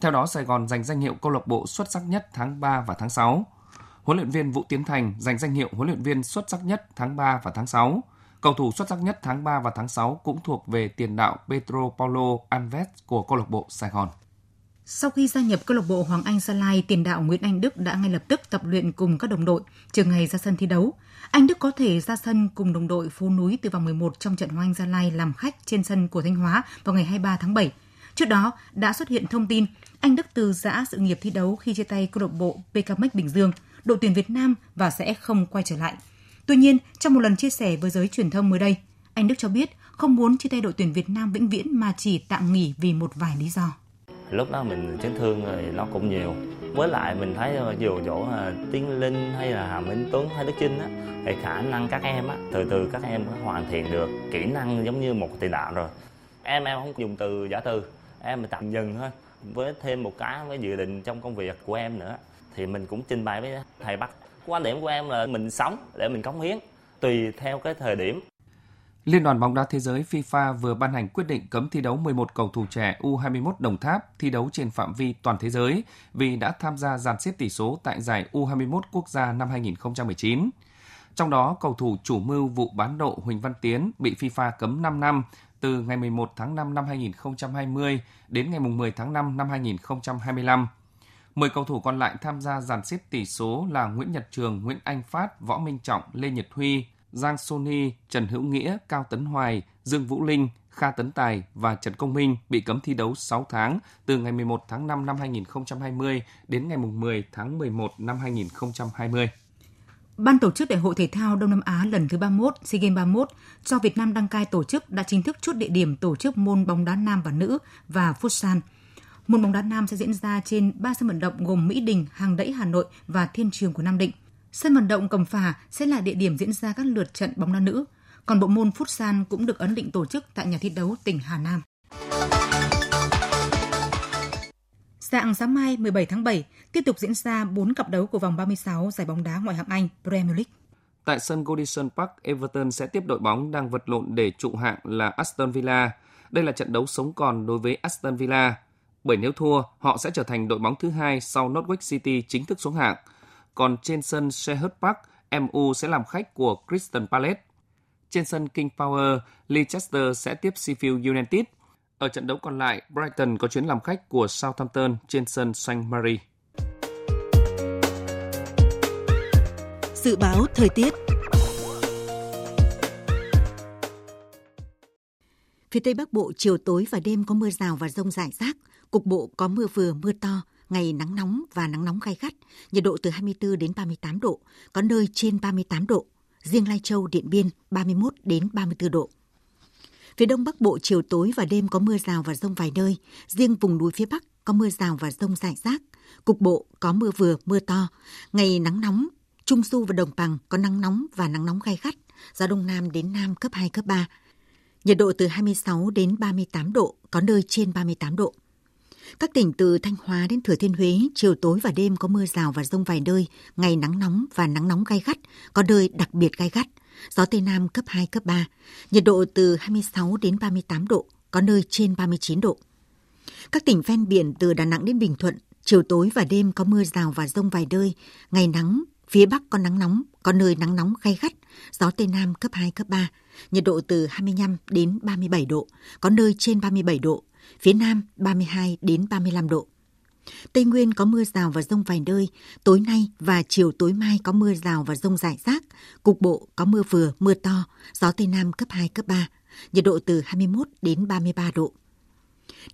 Theo đó, Sài Gòn giành danh hiệu câu lạc bộ xuất sắc nhất tháng 3 và tháng 6. Huấn luyện viên Vũ Tiến Thành giành danh hiệu huấn luyện viên xuất sắc nhất tháng 3 và tháng 6. Cầu thủ xuất sắc nhất tháng 3 và tháng 6 cũng thuộc về tiền đạo Pedro Paulo Alves của câu lạc bộ Sài Gòn. Sau khi gia nhập câu lạc bộ Hoàng Anh Gia Lai, tiền đạo Nguyễn Anh Đức đã ngay lập tức tập luyện cùng các đồng đội trước ngày ra sân thi đấu. Anh Đức có thể ra sân cùng đồng đội Phú Núi từ vòng 11 trong trận Hoàng Anh Gia Lai làm khách trên sân của Thanh Hóa vào ngày 23 tháng 7. Trước đó đã xuất hiện thông tin anh Đức từ giã sự nghiệp thi đấu khi chia tay câu lạc bộ PKMX Bình Dương, đội tuyển Việt Nam và sẽ không quay trở lại. Tuy nhiên, trong một lần chia sẻ với giới truyền thông mới đây, anh Đức cho biết không muốn chia tay đội tuyển Việt Nam vĩnh viễn mà chỉ tạm nghỉ vì một vài lý do. Lúc đó mình chấn thương rồi nó cũng nhiều. Với lại mình thấy ờ, dù chỗ ờ, tiến linh hay là hà minh tuấn hay đức trinh á thì khả năng các em á từ từ các em hoàn thiện được kỹ năng giống như một tiền đạo rồi. Em em không dùng từ giả từ em mình tạm dừng thôi. Với thêm một cái với dự định trong công việc của em nữa thì mình cũng trình bày với thầy Bắc quan điểm của em là mình sống để mình cống hiến tùy theo cái thời điểm Liên đoàn bóng đá thế giới FIFA vừa ban hành quyết định cấm thi đấu 11 cầu thủ trẻ U21 Đồng Tháp thi đấu trên phạm vi toàn thế giới vì đã tham gia dàn xếp tỷ số tại giải U21 quốc gia năm 2019. Trong đó, cầu thủ chủ mưu vụ bán độ Huỳnh Văn Tiến bị FIFA cấm 5 năm từ ngày 11 tháng 5 năm 2020 đến ngày 10 tháng 5 năm 2025. 10 cầu thủ còn lại tham gia dàn xếp tỷ số là Nguyễn Nhật Trường, Nguyễn Anh Phát, Võ Minh Trọng, Lê Nhật Huy, Giang Sony, Trần Hữu Nghĩa, Cao Tấn Hoài, Dương Vũ Linh, Kha Tấn Tài và Trần Công Minh bị cấm thi đấu 6 tháng từ ngày 11 tháng 5 năm 2020 đến ngày 10 tháng 11 năm 2020. Ban tổ chức Đại hội Thể thao Đông Nam Á lần thứ 31, SEA Games 31 do Việt Nam đăng cai tổ chức đã chính thức chốt địa điểm tổ chức môn bóng đá nam và nữ và futsal. Môn bóng đá nam sẽ diễn ra trên 3 sân vận động gồm Mỹ Đình, Hàng Đẫy Hà Nội và Thiên Trường của Nam Định – Sân vận động Cẩm Phả sẽ là địa điểm diễn ra các lượt trận bóng đá nữ, còn bộ môn futsal cũng được ấn định tổ chức tại nhà thi đấu tỉnh Hà Nam. Dạng sáng mai 17 tháng 7 tiếp tục diễn ra 4 cặp đấu của vòng 36 giải bóng đá ngoại hạng Anh Premier League. Tại sân Goodison Park, Everton sẽ tiếp đội bóng đang vật lộn để trụ hạng là Aston Villa. Đây là trận đấu sống còn đối với Aston Villa, bởi nếu thua, họ sẽ trở thành đội bóng thứ hai sau Norwich City chính thức xuống hạng – còn trên sân Selhurst Park, MU sẽ làm khách của Crystal Palace. Trên sân King Power, Leicester sẽ tiếp Sheffield United. Ở trận đấu còn lại, Brighton có chuyến làm khách của Southampton trên sân St. Mary. Dự báo thời tiết Phía Tây Bắc Bộ chiều tối và đêm có mưa rào và rông rải rác, cục bộ có mưa vừa mưa to, ngày nắng nóng và nắng nóng gai gắt, nhiệt độ từ 24 đến 38 độ, có nơi trên 38 độ. Riêng Lai Châu, Điện Biên 31 đến 34 độ. Phía Đông Bắc Bộ chiều tối và đêm có mưa rào và rông vài nơi, riêng vùng núi phía Bắc có mưa rào và rông rải rác, cục bộ có mưa vừa, mưa to, ngày nắng nóng, Trung Du và Đồng Bằng có nắng nóng và nắng nóng gai gắt, gió Đông Nam đến Nam cấp 2, cấp 3. Nhiệt độ từ 26 đến 38 độ, có nơi trên 38 độ. Các tỉnh từ Thanh Hóa đến Thừa Thiên Huế, chiều tối và đêm có mưa rào và rông vài nơi, ngày nắng nóng và nắng nóng gai gắt, có nơi đặc biệt gai gắt. Gió Tây Nam cấp 2, cấp 3, nhiệt độ từ 26 đến 38 độ, có nơi trên 39 độ. Các tỉnh ven biển từ Đà Nẵng đến Bình Thuận, chiều tối và đêm có mưa rào và rông vài nơi, ngày nắng, phía Bắc có nắng nóng, có nơi nắng nóng gai gắt, gió Tây Nam cấp 2, cấp 3, nhiệt độ từ 25 đến 37 độ, có nơi trên 37 độ, phía Nam 32 đến 35 độ. Tây Nguyên có mưa rào và rông vài nơi, tối nay và chiều tối mai có mưa rào và rông rải rác, cục bộ có mưa vừa, mưa to, gió Tây Nam cấp 2, cấp 3, nhiệt độ từ 21 đến 33 độ.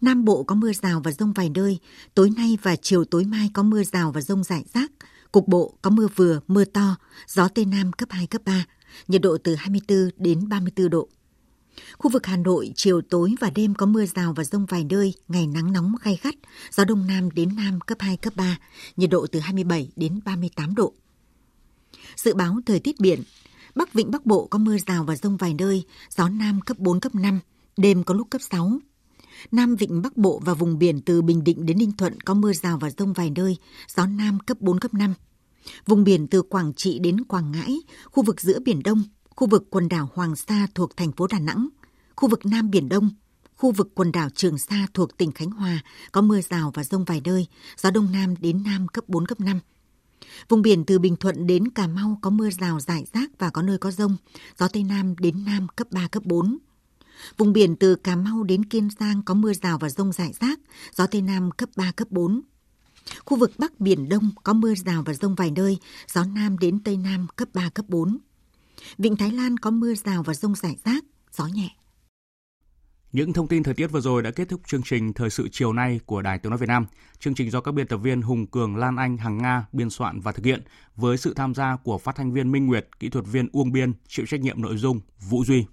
Nam Bộ có mưa rào và rông vài nơi, tối nay và chiều tối mai có mưa rào và rông rải rác, cục bộ có mưa vừa, mưa to, gió Tây Nam cấp 2, cấp 3, nhiệt độ từ 24 đến 34 độ. Khu vực Hà Nội, chiều tối và đêm có mưa rào và rông vài nơi, ngày nắng nóng gai gắt, gió đông nam đến nam cấp 2, cấp 3, nhiệt độ từ 27 đến 38 độ. Dự báo thời tiết biển, Bắc Vịnh Bắc Bộ có mưa rào và rông vài nơi, gió nam cấp 4, cấp 5, đêm có lúc cấp 6. Nam Vịnh Bắc Bộ và vùng biển từ Bình Định đến Ninh Thuận có mưa rào và rông vài nơi, gió nam cấp 4, cấp 5. Vùng biển từ Quảng Trị đến Quảng Ngãi, khu vực giữa Biển Đông khu vực quần đảo Hoàng Sa thuộc thành phố Đà Nẵng, khu vực Nam Biển Đông, khu vực quần đảo Trường Sa thuộc tỉnh Khánh Hòa có mưa rào và rông vài nơi, gió Đông Nam đến Nam cấp 4, cấp 5. Vùng biển từ Bình Thuận đến Cà Mau có mưa rào rải rác và có nơi có rông, gió Tây Nam đến Nam cấp 3, cấp 4. Vùng biển từ Cà Mau đến Kiên Giang có mưa rào và rông rải rác, gió Tây Nam cấp 3, cấp 4. Khu vực Bắc Biển Đông có mưa rào và rông vài nơi, gió Nam đến Tây Nam cấp 3, cấp 4. Vịnh Thái Lan có mưa rào và rông rải rác, gió nhẹ. Những thông tin thời tiết vừa rồi đã kết thúc chương trình Thời sự chiều nay của Đài Tiếng Nói Việt Nam. Chương trình do các biên tập viên Hùng Cường, Lan Anh, Hằng Nga biên soạn và thực hiện với sự tham gia của phát thanh viên Minh Nguyệt, kỹ thuật viên Uông Biên, chịu trách nhiệm nội dung Vũ Duy.